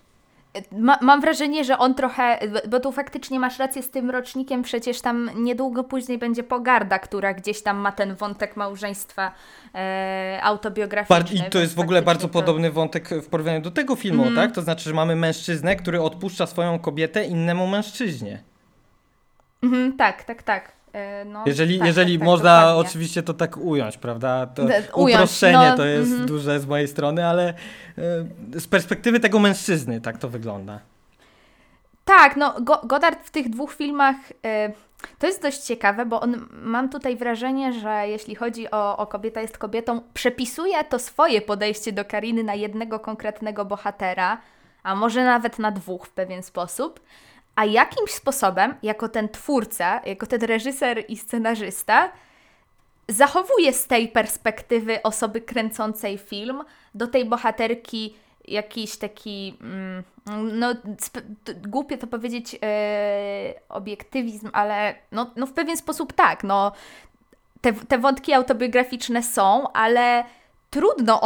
Ma, mam wrażenie, że on trochę, bo tu faktycznie masz rację z tym rocznikiem, przecież tam niedługo później będzie Pogarda, która gdzieś tam ma ten wątek małżeństwa e, autobiograficzny. I to jest w ogóle bardzo to... podobny wątek w porównaniu do tego filmu, mm. tak? To znaczy, że mamy mężczyznę, który odpuszcza swoją kobietę innemu mężczyźnie. Mhm, tak, tak, tak. E, no, jeżeli tak, jeżeli tak, tak można dokładnie. oczywiście to tak ująć, prawda? To ująć, uproszczenie no, to jest mm -hmm. duże z mojej strony, ale e, z perspektywy tego mężczyzny tak to wygląda. Tak, no Godard w tych dwóch filmach e, to jest dość ciekawe, bo on mam tutaj wrażenie, że jeśli chodzi o, o kobieta jest kobietą, przepisuje to swoje podejście do Kariny na jednego konkretnego bohatera, a może nawet na dwóch w pewien sposób a jakimś sposobem, jako ten twórca, jako ten reżyser i scenarzysta, zachowuje z tej perspektywy osoby kręcącej film do tej bohaterki jakiś taki, mm, no głupie to powiedzieć, e, obiektywizm, ale no, no w pewien sposób tak, no. Te, te wątki autobiograficzne są, ale trudno,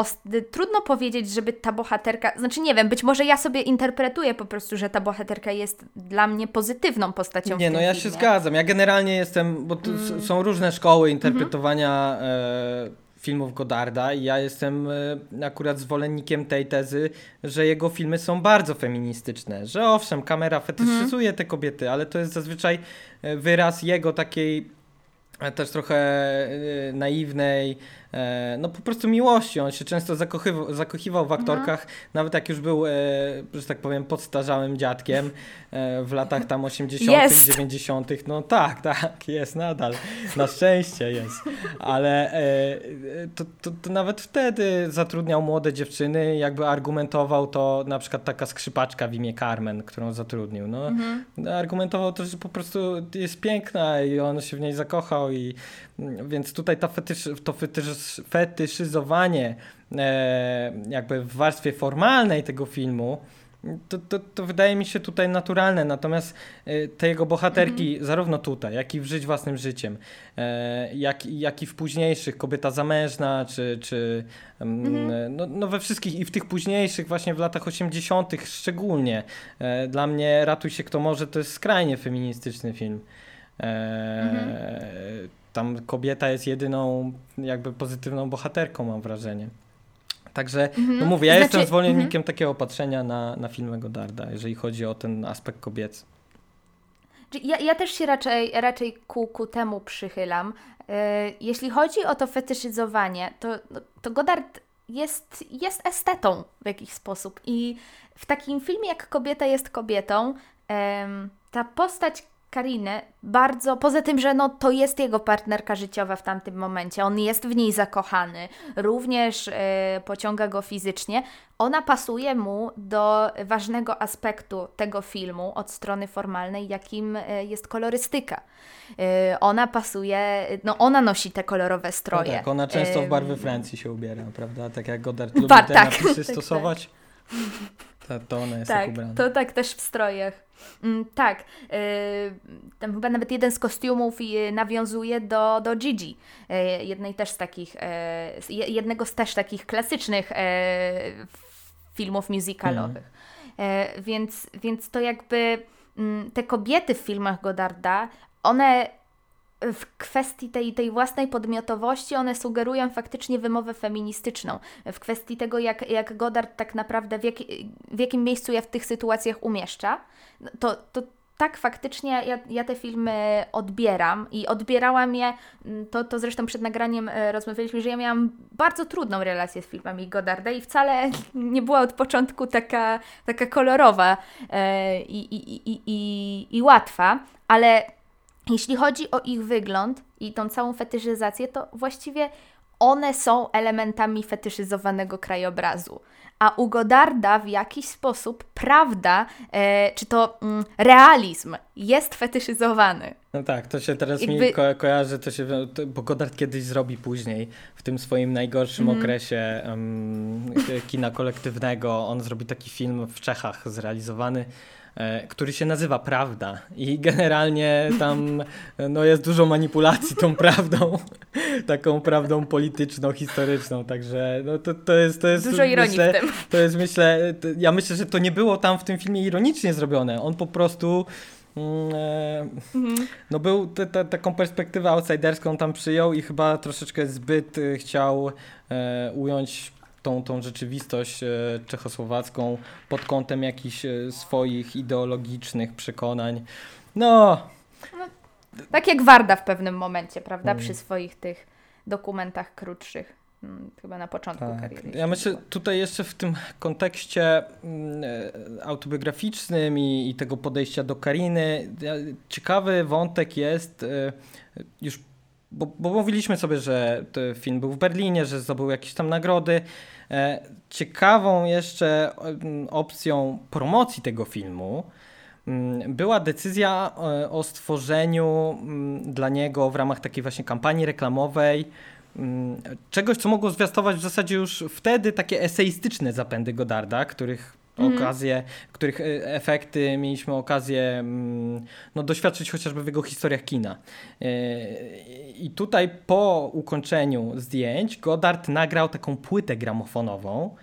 trudno powiedzieć, żeby ta bohaterka, znaczy nie wiem, być może ja sobie interpretuję po prostu, że ta bohaterka jest dla mnie pozytywną postacią. Nie, no ja filmie. się zgadzam. Ja generalnie jestem, bo mm. są różne szkoły interpretowania mm. e, filmów Godarda i ja jestem e, akurat zwolennikiem tej tezy, że jego filmy są bardzo feministyczne, że owszem, kamera fetyszyzuje mm. te kobiety, ale to jest zazwyczaj e, wyraz jego takiej e, też trochę e, naiwnej, no po prostu miłości. On się często zakochiwał, zakochiwał w aktorkach, mhm. nawet jak już był, e, że tak powiem, podstarzałym dziadkiem e, w latach tam 80., jest. 90. No tak, tak, jest nadal. Na szczęście jest. Ale to, to, to, nawet wtedy zatrudniał młode dziewczyny, jakby argumentował to na przykład taka skrzypaczka w imię Carmen, którą zatrudnił. No, mhm. Argumentował to, że po prostu jest piękna i on się w niej zakochał i więc tutaj ta fetysz, to fetysz, fetyszyzowanie e, jakby w warstwie formalnej tego filmu to, to, to wydaje mi się tutaj naturalne, natomiast e, te jego bohaterki, -hmm. zarówno tutaj, jak i w Żyć Własnym Życiem, e, jak, jak i w późniejszych, Kobieta Zamężna, czy, czy mm -hmm. no, no we wszystkich i w tych późniejszych, właśnie w latach 80., szczególnie, dla mnie Ratuj się kto może to jest skrajnie feministyczny film. -hmm tam kobieta jest jedyną jakby pozytywną bohaterką, mam wrażenie. Także, mhm. no mówię, ja znaczy, jestem zwolennikiem mhm. takiego patrzenia na, na filmy Godarda, jeżeli chodzi o ten aspekt kobiecy. Ja, ja też się raczej, raczej ku, ku temu przychylam. Yy, jeśli chodzi o to fetyszyzowanie, to, no, to Godard jest, jest estetą w jakiś sposób. I w takim filmie jak Kobieta jest kobietą, yy, ta postać Kariny bardzo, poza tym, że no, to jest jego partnerka życiowa w tamtym momencie, on jest w niej zakochany, również e, pociąga go fizycznie, ona pasuje mu do ważnego aspektu tego filmu od strony formalnej, jakim e, jest kolorystyka. E, ona pasuje, no ona nosi te kolorowe stroje. No tak, ona często w barwy Francji się ubiera, prawda? Tak jak Godard lubi Bar, te tak, napisy tak, stosować. Tak. To, to ona jest tak, tak. To tak też w strojach. Mm, tak, yy, tam chyba nawet jeden z kostiumów nawiązuje do, do Gigi, yy, jednej też z takich, yy, jednego z też takich klasycznych filmów musicalowych. Mm. więc, więc to jakby mm, te kobiety w filmach Godarda, one w kwestii tej, tej własnej podmiotowości one sugerują faktycznie wymowę feministyczną. W kwestii tego, jak, jak Godard tak naprawdę w, jak, w jakim miejscu je w tych sytuacjach umieszcza, no to, to tak faktycznie ja, ja te filmy odbieram i odbierałam je, mm, to, to zresztą przed nagraniem e, rozmawialiśmy, że ja miałam bardzo trudną relację z filmami Godarda i wcale nie była od początku taka, taka kolorowa e, i, i, i, i, i łatwa, ale jeśli chodzi o ich wygląd i tą całą fetyszyzację, to właściwie one są elementami fetyszyzowanego krajobrazu a u Godarda w jakiś sposób prawda, e, czy to mm, realizm jest fetyszyzowany. No tak, to się teraz Jakby... mi ko kojarzy, to się, bo Godard kiedyś zrobi później, w tym swoim najgorszym mm. okresie um, kina kolektywnego, on zrobi taki film w Czechach zrealizowany, E, który się nazywa Prawda i generalnie tam no, jest dużo manipulacji tą prawdą, taką prawdą polityczną, historyczną, także no, to, to jest... To jest dużo ironii myślę, w tym. To jest myślę, to, ja myślę, że to nie było tam w tym filmie ironicznie zrobione, on po prostu... Mm, e, mhm. No był te, te, taką perspektywę outsiderską tam przyjął i chyba troszeczkę zbyt e, chciał e, ująć tą, tą rzeczywistość e, czechosłowacką pod kątem jakichś swoich ideologicznych przekonań. No. no tak jak Warda w pewnym momencie, prawda? Przy swoich tych dokumentach krótszych. Hmm, chyba na początku tak. kariery. Ja myślę tutaj jeszcze w tym kontekście mm, e, autobiograficznym i, i tego podejścia do Kariny. Ciekawy wątek jest już bo, bo, mówiliśmy sobie, że ten film był w Berlinie, że zdobył jakieś tam nagrody. E, ciekawą jeszcze mm, opcją promocji tego filmu mm, była decyzja e, o stworzeniu mm, dla niego w ramach takiej właśnie kampanii reklamowej czegoś, co mogło zwiastować w zasadzie już wtedy takie eseistyczne zapędy Godarda, których mhm. okazje, których e, efekty mieliśmy okazję no, doświadczyć chociażby w jego historiach kina. I tutaj po ukończeniu zdjęć Godard nagrał taką płytę gramofonową,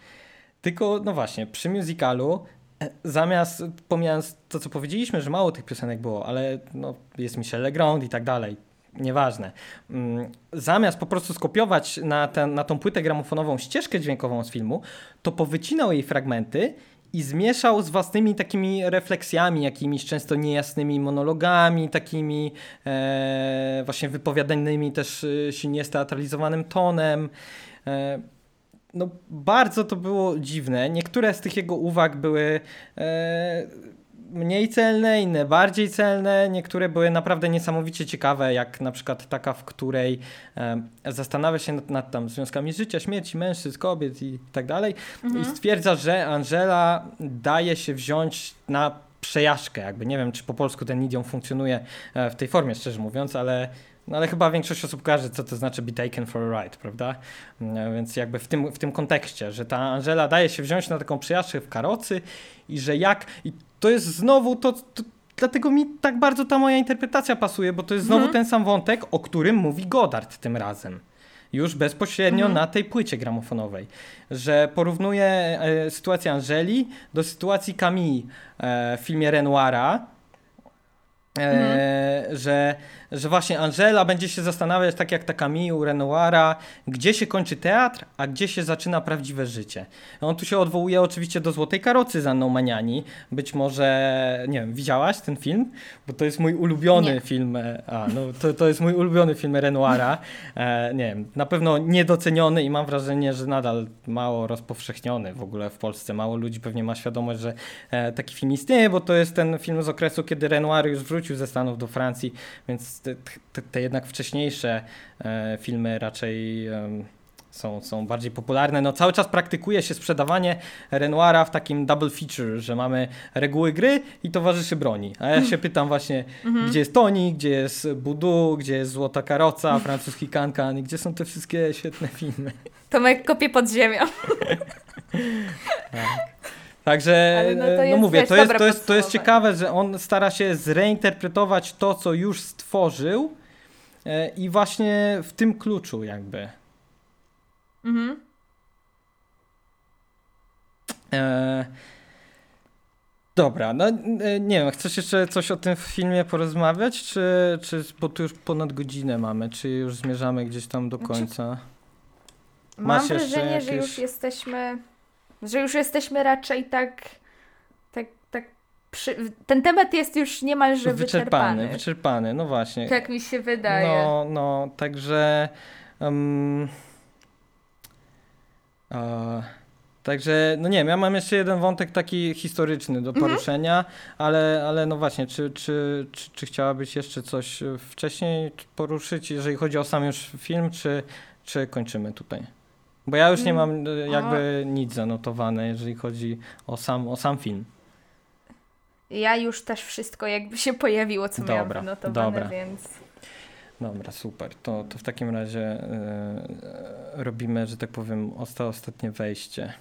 tylko no właśnie, przy musicalu e, zamiast, pomijając to, co powiedzieliśmy, że mało tych piosenek było, ale no, jest Michel Legrand i tak dalej, nieważne. Mm, zamiast po prostu skopiować na, ten, na tą płytę gramofonową ścieżkę dźwiękową z filmu, to powycinał jej fragmenty i zmieszał z własnymi takimi refleksjami, jakimiś często niejasnymi monologami, takimi e, właśnie wypowiadanymi też e, silnie steatralizowanym tonem. E, no, bardzo to było dziwne. Niektóre z tych jego uwag były e, mniej celne, inne bardziej celne. Niektóre były naprawdę niesamowicie ciekawe, jak na przykład taka, w której e, zastanawia się nad, nad tam związkami życia, śmierci, mężczyzn, kobiet i tak dalej. Mhm. I stwierdza, że Angela daje się wziąć na przejażdżkę. Jakby nie wiem, czy po polsku ten idiom funkcjonuje e, w tej formie, szczerze mówiąc, ale no ale chyba większość osób kojarzy, co to znaczy be taken for a ride, prawda? E, więc jakby w tym, w tym kontekście, że ta Angela daje się wziąć na taką przejażdżkę w karocy i że jak... I to jest znowu to, to dlatego mi tak bardzo ta moja interpretacja pasuje, bo to jest znowu mhm. ten sam wątek, o którym mówi Godard tym razem. Już bezpośrednio mhm. na tej płycie gramofonowej, że porównuje e, sytuację Angeli do sytuacji Camille e, w filmie Renoira, mhm. że że właśnie Angela będzie się zastanawiać, tak jak ta Camille Renoira, gdzie się kończy teatr, a gdzie się zaczyna prawdziwe życie. On tu się odwołuje oczywiście do Złotej Karocy z Anną Maniani. Być może, nie wiem, widziałaś ten film? Bo to jest mój ulubiony nie. film, e, a, no, to, to jest mój ulubiony film Renoira. E, nie wiem, na pewno niedoceniony i mam wrażenie, że nadal mało rozpowszechniony w ogóle w Polsce. Mało ludzi pewnie ma świadomość, że e, taki film istnieje, bo to jest ten film z okresu, kiedy Renoir już wrócił ze Stanów do Francji, więc te, te, te jednak wcześniejsze e, filmy raczej są, są bardziej popularne. No cały czas praktykuje się sprzedawanie Renoira w takim double feature, że mamy reguły gry i towarzyszy broni. A ja się pytam właśnie, mhm. gdzie jest Toni, gdzie jest Budu, gdzie jest Złota Karoca, francuski Kankan, gdzie są te wszystkie świetne filmy. Tomek kopie pod ziemią. tak. Także, no, no, no, mówię, to, jest, to, jest, to jest ciekawe, że on stara się zreinterpretować to, co już stworzył e, i właśnie w tym kluczu jakby. Mhm. E, dobra, no e, nie wiem, chcesz jeszcze coś o tym filmie porozmawiać, czy, czy bo tu już ponad godzinę mamy, czy już zmierzamy gdzieś tam do znaczy, końca? Masz Mam wrażenie, jakieś... że już jesteśmy że już jesteśmy raczej tak, tak, tak przy, ten temat jest już niemalże wyczerpany. Wyczerpany, wyczerpany, no właśnie. Tak mi się wydaje. No, no, także... Um, uh, Także, no nie wiem, ja mam jeszcze jeden wątek taki historyczny do mhm. poruszenia, mhm. ale, ale no właśnie, czy, czy, czy, czy chciałabyś jeszcze coś wcześniej poruszyć, jeżeli chodzi o sam już film, czy, czy kończymy tutaj? Bo ja już nie mam e, jakby nic zanotowane, jeżeli chodzi o sam, o sam film. Ja już też wszystko jakby się pojawiło, co dobra, miałam wynotowane, dobra. więc... Dobra, super. To, to w takim razie yy, robimy, że tak powiem, osta, ostatnie wejście.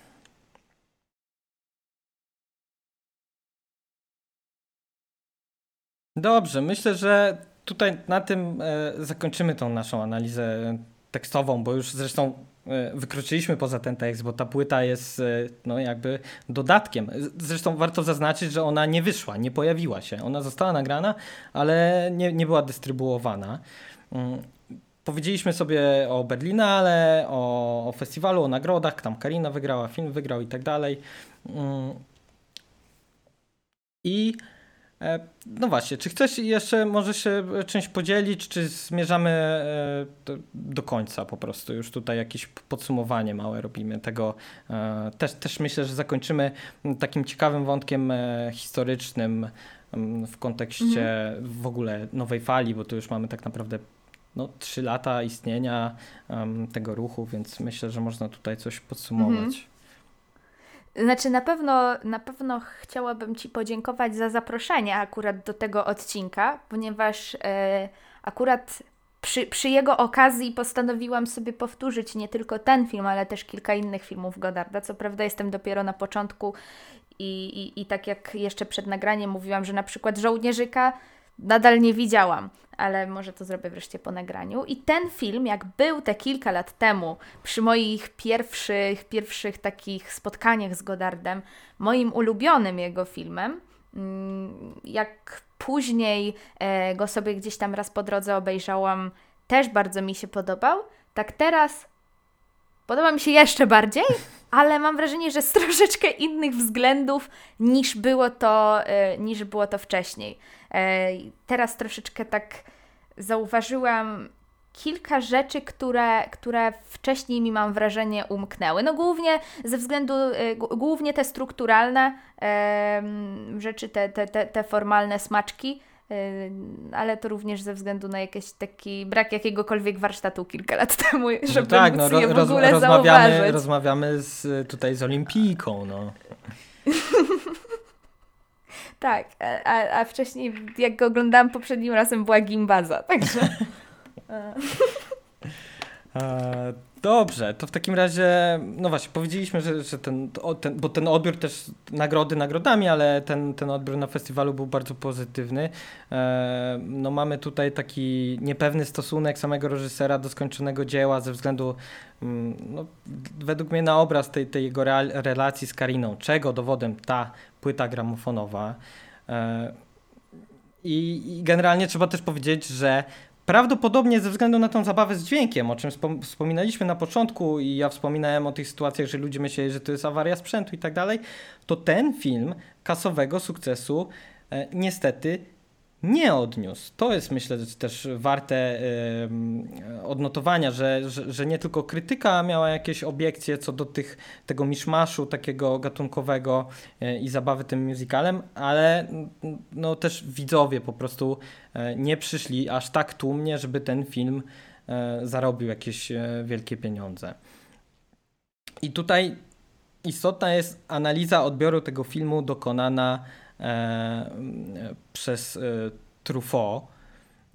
Dobrze, myślę, że tutaj na tym e, zakończymy tą naszą analizę tekstową, bo już zresztą wykroczyliśmy poza ten tekst, bo ta płyta jest e, no jakby dodatkiem. Zresztą warto zaznaczyć, że ona nie wyszła, nie pojawiła się. Ona została nagrana, ale nie, nie była dystrybuowana. Mm, powiedzieliśmy sobie o Berlinale, o, o festiwalu, o nagrodach, tam Karina wygrała, film wygrał i tak dalej. Mm. I E, no właśnie, czy chcesz jeszcze może się czymś podzielić, czy zmierzamy e, do końca po prostu? Już tutaj jakieś podsumowanie małe robimy tego. E, też, też myślę, że zakończymy takim ciekawym wątkiem historycznym w kontekście mhm. w ogóle nowej fali, bo tu już mamy tak naprawdę no, trzy lata istnienia tego ruchu, więc myślę, że można tutaj coś podsumować. Mhm. Znaczy na pewno, na pewno chciałabym Ci podziękować za zaproszenie akurat do tego odcinka, ponieważ e, akurat przy, przy jego okazji postanowiłam sobie powtórzyć nie tylko ten film, ale też kilka innych filmów Godarda. Co prawda jestem dopiero na początku i, i, i tak jak jeszcze przed nagraniem mówiłam, że na przykład Żołnierzyka nadal nie widziałam, ale może to zrobię wreszcie po nagraniu. I ten film, jak był te kilka lat temu, przy moich pierwszych, pierwszych takich spotkaniach z Godardem, moim ulubionym jego filmem, mm, jak później e, go sobie gdzieś tam raz po drodze obejrzałam, też bardzo mi się podobał. Tak teraz podoba mi się jeszcze bardziej, ale mam wrażenie, że z troszeczkę innych względów niż było to, e, niż było to wcześniej. E, teraz troszeczkę tak zauważyłam kilka rzeczy, które, które wcześniej mi mam wrażenie umknęły. No głównie ze względu, e, głównie te strukturalne rzeczy, te, te, te, te formalne smaczki, ale to również ze względu na jakiś taki brak jakiegokolwiek warsztatu kilka lat temu, żeby no tak, no, je w ogóle roz, rozmawiamy, zauważyć. Rozmawiamy z, tutaj z Olimpijką, no. tak, a, a wcześniej jak go oglądałam poprzednim razem była Gimbaza, także... dobrze, to w takim razie, no właśnie, powiedzieliśmy, że, że ten, ten, bo ten odbiór też nagrody nagrodami, ale ten, ten odbiór na festiwalu był bardzo pozytywny. E, no mamy tutaj taki niepewny stosunek samego reżysera do skończonego dzieła ze względu, mm, no, według mnie na obraz tej, tej jego relacji z Kariną, czego dowodem ta płyta gramofonowa. E, I, I generalnie trzeba też powiedzieć, że Prawdopodobnie ze względu na tą zabawę z dźwiękiem, o czym wspominaliśmy na początku i ja wspominałem o tych sytuacjach, że ludzie myśleli, że to jest awaria sprzętu i tak dalej, to ten film kasowego sukcesu e, niestety nie odniósł. To jest myślę też warte odnotowania, że, że, że, nie tylko krytyka miała jakieś obiekcje co do tych, tego miszmaszu takiego gatunkowego yy, i zabawy tym musicalem, ale no, też widzowie po prostu yy, nie przyszli aż tak tłumnie, żeby ten film zarobił jakieś wielkie pieniądze. I tutaj istotna jest analiza odbioru tego filmu dokonana E, przez e, Truffaut,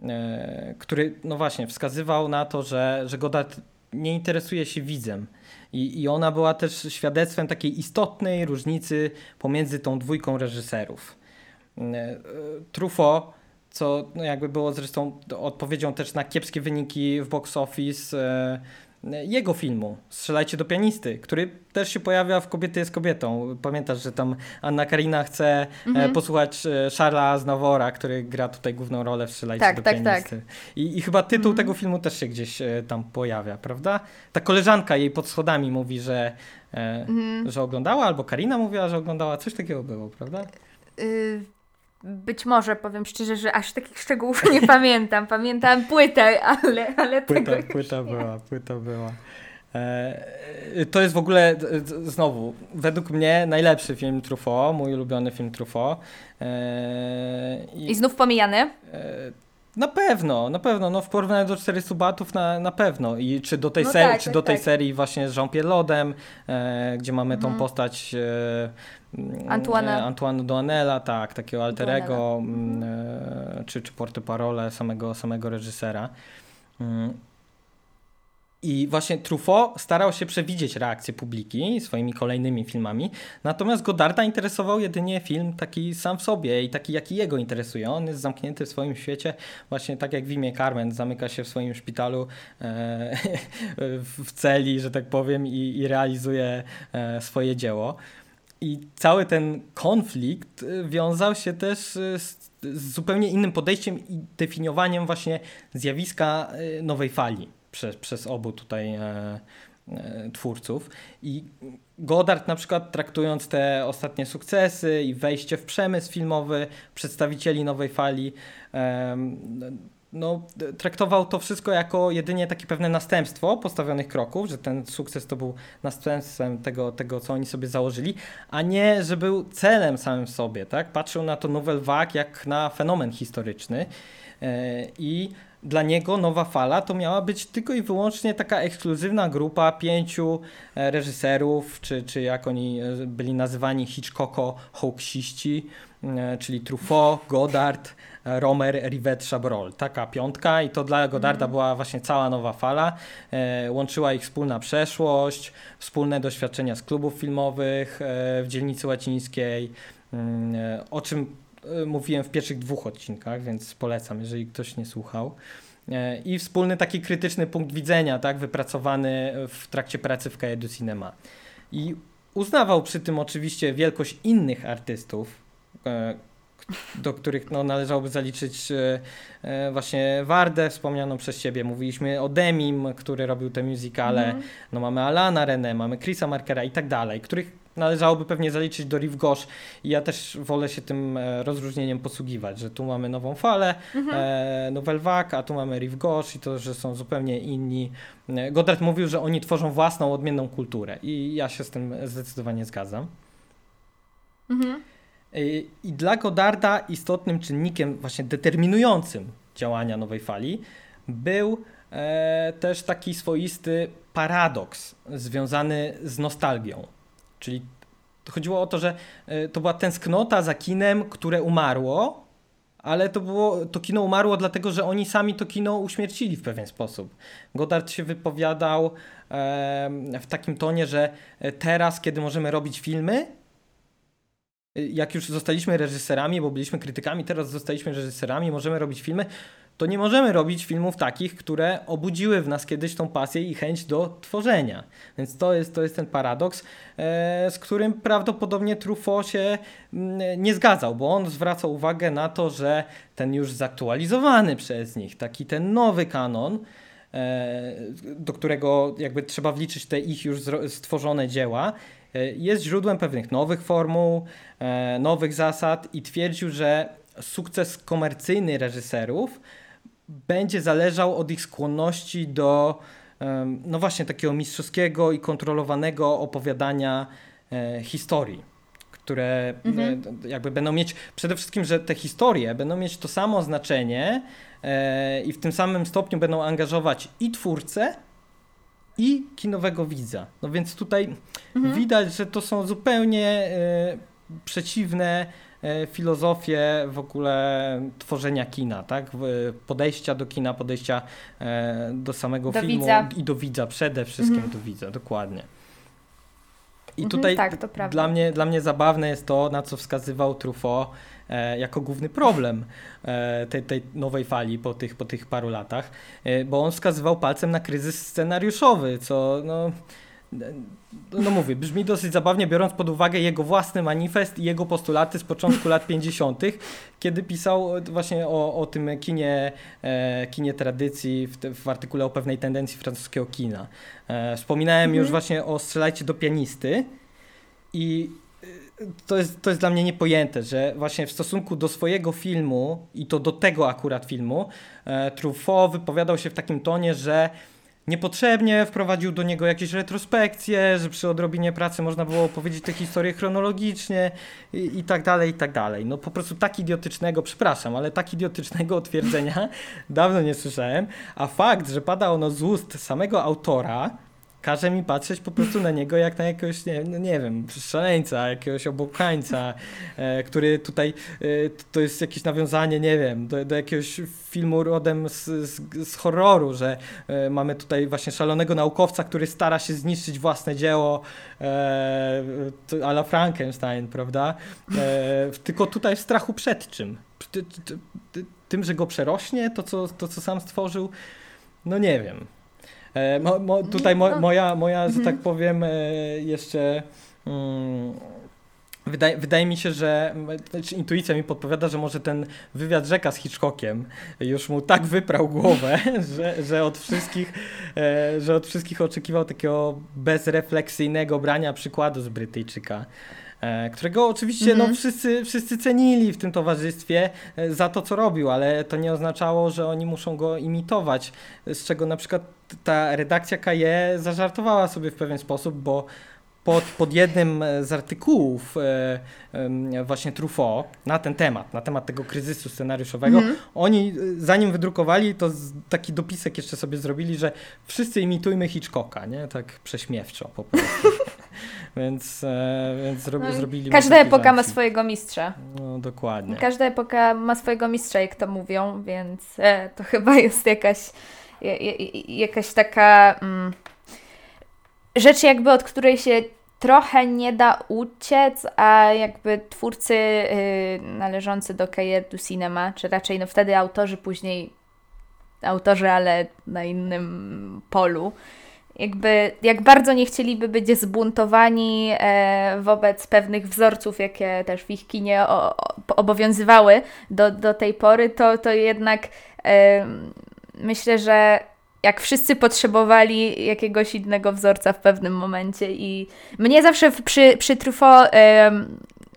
e, który no właśnie wskazywał na to, że, że Godard nie interesuje się widzem. I, I ona była też świadectwem takiej istotnej różnicy pomiędzy tą dwójką reżyserów. Truffaut, co no jakby było zresztą odpowiedzią też na kiepskie wyniki w box office, jego filmu Strzelajcie do pianisty, który też się pojawia w Kobiety jest kobietą. Pamiętasz, że tam Anna Karina chce mhm. posłuchać e, Charlesa Znawora, który gra tutaj główną rolę w Strzelajcie tak, do tak, pianisty. Tak. I, I, chyba tytuł mhm. tego filmu też się gdzieś e, tam pojawia, prawda? Ta koleżanka jej pod schodami mówi, że, mhm. że oglądała, albo Karina mówiła, że oglądała, coś takiego było, prawda? y, być może, powiem szczerze, że aż takich szczegółów nie pamiętam. Pamiętam płytę, ale, ale płyta, tego Płyta była, płyta była. E, to jest w ogóle, znowu, według mnie najlepszy film Truffaut, mój ulubiony film Truffaut. E, I, I znów pomijany? E, na pewno, na pewno. No w porównaniu do 400 batów na, na pewno. I czy do tej, no serii, tak, czy tak, do tej tak. serii właśnie z Jean-Pierre Lodem, e, gdzie mamy tą mhm. postać e, Antoine. Antoine Duanela, tak, takiego alterego, mhm. e, czy, czy porte parole samego, samego reżysera. Mm. I właśnie Truffaut starał się przewidzieć reakcję publiki swoimi kolejnymi filmami, natomiast Godarda interesował jedynie film taki sam w sobie i taki jaki jego interesuje. On jest zamknięty w swoim świecie, właśnie tak jak w imię Carmen, zamyka się w swoim szpitalu e, w celi, że tak powiem, i, i realizuje e, swoje dzieło. I cały ten konflikt e, wiązał się też e, z, z zupełnie innym podejściem i definiowaniem właśnie zjawiska e, nowej fali przez, przez obu tutaj e, e, twórców. I Godard na przykład traktując te ostatnie sukcesy i wejście w przemysł filmowy przedstawicieli nowej fali, e, no, traktował to wszystko jako jedynie takie pewne następstwo postawionych kroków, że ten sukces to był następstwem tego, tego co oni sobie założyli, a nie, że był celem samym sobie. Tak? Patrzył na to Nouvelle Vague jak na fenomen historyczny e, i dla niego nowa fala to miała być tylko i wyłącznie taka ekskluzywna grupa pięciu e, reżyserów, czy, czy jak oni e, byli nazywani Hitchcocko hoaxiści, e, czyli Truffaut, Godard, Romer, Rivet, Chabrol. Taka piątka i to dla Godarda mm. była właśnie cała nowa fala. łączyła ich wspólna przeszłość, wspólne doświadczenia z klubów filmowych w dzielnicy łacińskiej, mm, o czym E, mówiłem w pierwszych dwóch odcinkach, więc polecam, jeżeli ktoś nie słuchał. E, I wspólny taki krytyczny punkt widzenia, tak, wypracowany w trakcie pracy w Cahiers Cinema. I uznawał przy tym oczywiście wielkość innych artystów, e, do których no, należałoby zaliczyć właśnie Wardę, wspomnianą przez Ciebie. Mówiliśmy o Demim, który robił te musicale. Mm. No, mamy Alana René, mamy Chrisa Markera i tak dalej, których należałoby pewnie zaliczyć do Rive Gauche i ja też wolę się tym e, rozróżnieniem posługiwać, że tu mamy nową falę, mhm. e, Novel Vague, a tu mamy Rive Gauche i to, że są zupełnie inni. E, Godard mówił, że oni tworzą własną, odmienną kulturę i ja się z tym zdecydowanie zgadzam. Mhm. I, e, I dla Godarda istotnym czynnikiem właśnie determinującym działania nowej fali był e, też taki swoisty paradoks związany z nostalgią. Czyli chodziło o to, że e, to była tęsknota za kinem, które umarło, ale to, było, to kino umarło dlatego, że oni sami to kino uśmiercili w pewien sposób. Godard się wypowiadał w takim tonie, że e, teraz, kiedy możemy robić filmy, e, jak już zostaliśmy reżyserami, bo byliśmy krytykami, teraz zostaliśmy reżyserami, możemy robić filmy, to nie możemy robić filmów takich, które obudziły w nas kiedyś tą pasję i chęć do tworzenia. Więc to jest, to jest ten paradoks, e, z którym prawdopodobnie Truffaut się mm, nie zgadzał, bo on zwraca uwagę na to, że ten już zaktualizowany przez nich, taki ten nowy kanon, e, do którego jakby trzeba wliczyć te ich już stworzone dzieła, jest źródłem pewnych nowych formuł, nowych zasad i twierdził, że sukces komercyjny reżyserów będzie zależał od ich skłonności do no właśnie takiego mistrzowskiego i kontrolowanego opowiadania e, historii, które mhm. E, jakby będą mieć przede wszystkim, że te historie będą mieć to samo znaczenie e, i w tym samym stopniu będą angażować i twórcę, i kinowego widza. No więc tutaj mhm. widać, że to są zupełnie przeciwne E, filozofię w ogóle tworzenia kina, tak? Podejścia do kina, podejścia e, do samego do filmu widza. i do widza, przede wszystkim mhm. do widza, dokładnie. I mhm, tutaj tak, dla, mnie, dla mnie zabawne jest to, na co wskazywał Truffaut e, jako główny problem e, tej, tej nowej fali po tych, po tych paru latach, e, bo on wskazywał palcem na kryzys scenariuszowy, co no, no mówię, brzmi dosyć zabawnie, biorąc pod uwagę jego własny manifest i jego postulaty z początku lat 50., kiedy pisał właśnie o, o tym kinie, e, kinie tradycji w, w, artykule o pewnej tendencji francuskiego kina. E, wspominałem mhm. już właśnie o Strzelajcie do pianisty i to jest, to jest dla mnie niepojęte, że właśnie w stosunku do swojego filmu i to do tego akurat filmu, e, Truffaut wypowiadał się w takim tonie, że niepotrzebnie wprowadził do niego jakieś retrospekcje, że przy odrobinie pracy można było opowiedzieć tę historię chronologicznie i, i, tak dalej, i tak dalej. No po prostu tak idiotycznego, przepraszam, ale tak idiotycznego twierdzenia dawno nie słyszałem, a fakt, że pada ono z ust samego autora, każe mi patrzeć po prostu na niego jak na jakiegoś, nie, no nie wiem, szaleńca, jakiegoś obłąkańca, e, który tutaj, e, to jest jakieś nawiązanie, nie wiem, do, do jakiegoś filmu rodem z, z, z horroru, że e, mamy tutaj właśnie szalonego naukowca, który stara się zniszczyć własne dzieło e, a la Frankenstein, prawda? E, tylko tutaj w strachu przed czym? Tym, że go przerośnie, to co, to co sam stworzył? No nie wiem. E, mo, mo, tutaj mo, no. moja, moja, że tak mhm. powiem, e, jeszcze. Mm, Wydaje, wydaje, mi się, że znaczy intuicja mi podpowiada, że może ten wywiad rzeka z Hitchcockiem już mu tak wyprał głowę, że, że, od, wszystkich, e, że od wszystkich oczekiwał takiego bezrefleksyjnego brania przykładu z Brytyjczyka. E, którego oczywiście mm -hmm. no, mhm. wszyscy, wszyscy cenili w tym towarzystwie e, za to, co robił, ale to nie oznaczało, że oni muszą go imitować, z czego na przykład ta redakcja KE zażartowała sobie w pewien sposób, bo pod, pod jednym z artykułów e, e, właśnie Truffaut na ten temat, na temat tego kryzysu scenariuszowego, mm. oni zanim wydrukowali, to taki dopisek jeszcze sobie zrobili, że wszyscy imitujmy Hitchcocka, nie? Tak prześmiewczo po prostu. więc, e, więc zro, no, zrobili... Każda epoka ma swojego mistrza. No, dokładnie. Każda epoka ma swojego mistrza, jak to mówią, więc e, to chyba jest jakaś, jakaś taka... Mm, rzecz jakby, od której się trochę nie da uciec, a jakby twórcy yy, należący do Kajerdu Cinema, czy raczej no wtedy autorzy, później autorzy, ale na innym polu, jakby jak bardzo nie chcieliby być zbuntowani e, wobec pewnych wzorców, jakie też w ich kinie o, o, obowiązywały do, do tej pory, to, to jednak e, myślę, że jak wszyscy potrzebowali jakiegoś innego wzorca w pewnym momencie i mnie zawsze przy, przy Truffaut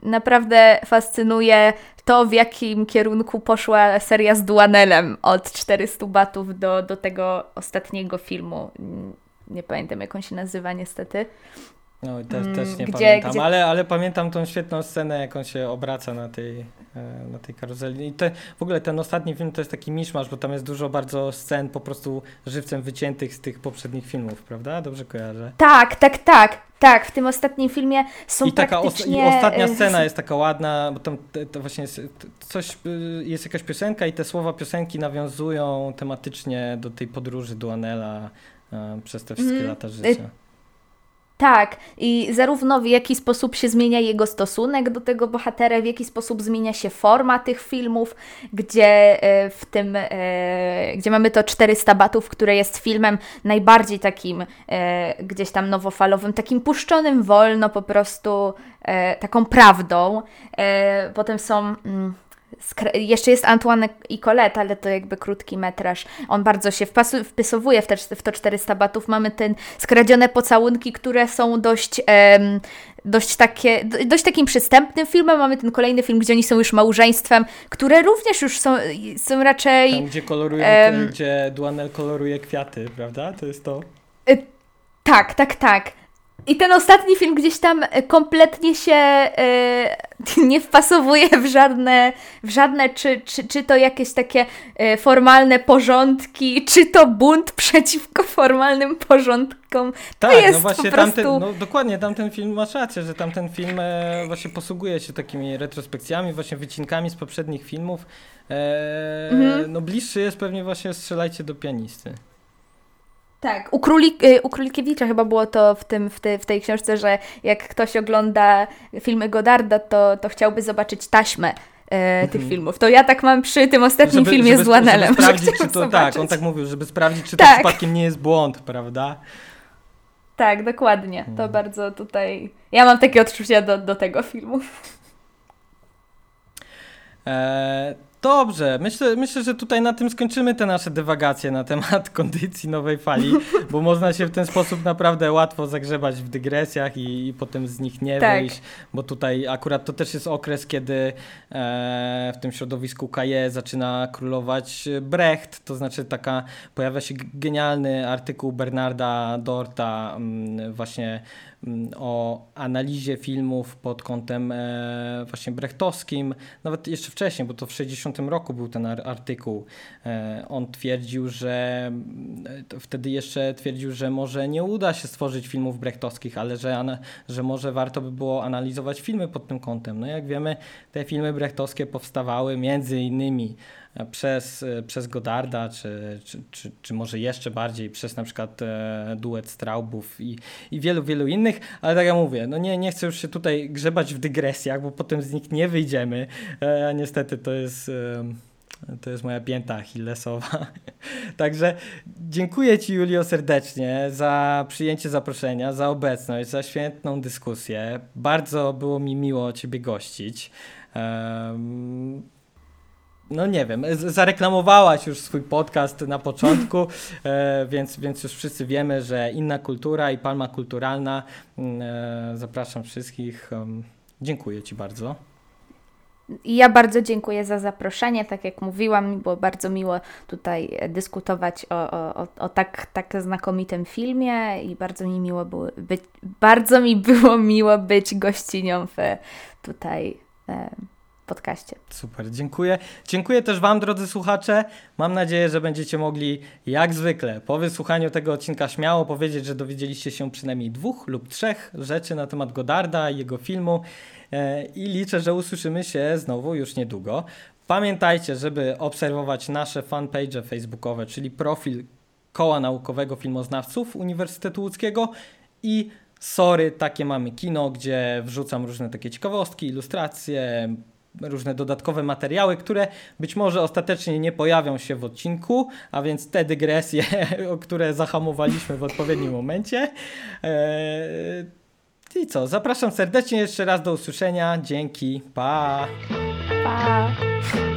naprawdę fascynuje to, w jakim kierunku poszła seria z Duanelem od 400 batów do, do tego ostatniego filmu. Nie pamiętam, jak on się nazywa niestety. No też, też nie gdzie, pamiętam, gdzie... Ale, ale pamiętam tą świetną scenę, jak on się obraca na tej, e, na tej karuzeli. I te, w ogóle ten ostatni film to jest taki miszmasz, bo tam jest dużo bardzo scen po prostu żywcem wyciętych z tych poprzednich filmów, prawda? Dobrze kojarzę? Tak, tak, tak. Tak, w tym ostatnim filmie są I taka praktycznie... os i ostatnia e, scena jest taka ładna, bo tam to właśnie jest coś, y, jest jakaś piosenka i te słowa piosenki nawiązują tematycznie do tej podróży Duanela e, przez te wszystkie mm. lata życia. Tak, i zarówno w jaki sposób się zmienia jego stosunek do tego bohatera, w jaki sposób zmienia się forma tych filmów, gdzie e, w tym, e, gdzie mamy to 400 batów, które jest filmem najbardziej takim e, gdzieś tam nowofalowym, takim puszczonym wolno po prostu, taką prawdą. Potem są mm, jeszcze jest Antoine i Colette, ale to jakby krótki metraż. On bardzo się wpisowuje w, te, w to 400 batów. Mamy ten skradzione pocałunki, które są dość, em, dość, takie, dość takim przystępnym filmem. Mamy ten kolejny film, gdzie oni są już małżeństwem, które również już są, są raczej... Tam, gdzie, kolorują, em, gdzie Duanel koloruje kwiaty, prawda? To jest to? Y tak, tak, tak. I ten ostatni film gdzieś tam e, kompletnie się e, nie wpasowuje w żadne, w żadne czy, czy, czy to jakieś takie e, formalne porządki, czy to bunt przeciwko formalnym porządkom. Tak, to no jest no właśnie po prostu... tamten, no dokładnie, tamten film, masz rację, że tamten film e, właśnie posługuje się takimi retrospekcjami, właśnie wycinkami z poprzednich filmów. E, mhm. No bliższy jest pewnie właśnie Strzelajcie do pianisty. Tak, u, Królik, y, u Królikiewicza chyba było to w, tym, w, te, w tej książce, że jak ktoś ogląda filmy Godarda, to, to chciałby zobaczyć taśmę e, tych mhm. filmów. To ja tak mam przy tym ostatnim żeby, filmie żeby, z Łanelem. Żeby sprawdzić, czy to, tak, on tak mówił, żeby sprawdzić, czy tak. to przypadkiem nie jest błąd, prawda? Tak, dokładnie. To mhm. bardzo tutaj... Ja mam takie odczucia do, do tego filmu. E, Dobrze, myślę, myślę, że tutaj na tym skończymy te nasze dywagacje na temat kondycji nowej fali, bo można się w ten sposób naprawdę łatwo zagrzebać w dygresjach i, i potem z nich nie tak. wyjść, bo tutaj akurat to też jest okres, kiedy e, w tym środowisku KE zaczyna królować Brecht, to znaczy taka, pojawia się genialny artykuł Bernarda Dorta mm, właśnie o analizie filmów pod kątem e, właśnie brechtowskim, nawet jeszcze wcześniej, bo to w 60 roku był ten artykuł. E, on twierdził, że e, wtedy jeszcze twierdził, że może nie uda się stworzyć filmów brechtowskich, ale że, że może warto by było analizować filmy pod tym kątem. No jak wiemy, te filmy brechtowskie powstawały między innymi przez, przez Godarda, czy, czy, czy, czy, może jeszcze bardziej przez na przykład e, duet Straubów i, i wielu, wielu innych, ale tak jak mówię, no nie, nie chcę już się tutaj grzebać w dygresjach, bo potem z nich nie wyjdziemy, e, niestety to jest... E, to jest moja pięta achillesowa. Także dziękuję Ci, Julio, serdecznie za przyjęcie zaproszenia, za obecność, za świetną dyskusję. Bardzo było mi miło Ciebie gościć. No nie wiem, zareklamowałaś już swój podcast na początku, e, więc, więc już wszyscy wiemy, że inna kultura i palma kulturalna. Mm, e, zapraszam wszystkich. Dziękuję Ci bardzo. Ja bardzo dziękuję za zaproszenie. Tak jak mówiłam, było bardzo miło tutaj dyskutować o, o, o tak, tak znakomitym filmie i bardzo mi miło było być, bardzo mi było miło być gościnią w tutaj. E, podcaście. Super, dziękuję. Dziękuję też Wam, drodzy słuchacze. Mam nadzieję, że będziecie mogli, jak zwykle, po wysłuchaniu tego odcinka śmiało powiedzieć, że dowiedzieliście się przynajmniej dwóch lub trzech rzeczy na temat Godarda i jego filmu. E, I liczę, że usłyszymy się znowu już niedługo. Pamiętajcie, żeby obserwować nasze fanpage facebookowe, czyli profil Koła Naukowego Filmoznawców Uniwersytetu Łódzkiego i Sorry, takie mamy kino, gdzie wrzucam różne takie ciekawostki, ilustracje, różne dodatkowe materiały, które być może ostatecznie nie pojawią się w odcinku, a więc te dygresje, o które zahamowaliśmy w odpowiednim momencie. Eee, I co, zapraszam serdecznie jeszcze raz do usłyszenia. Dzięki, pa! Pa!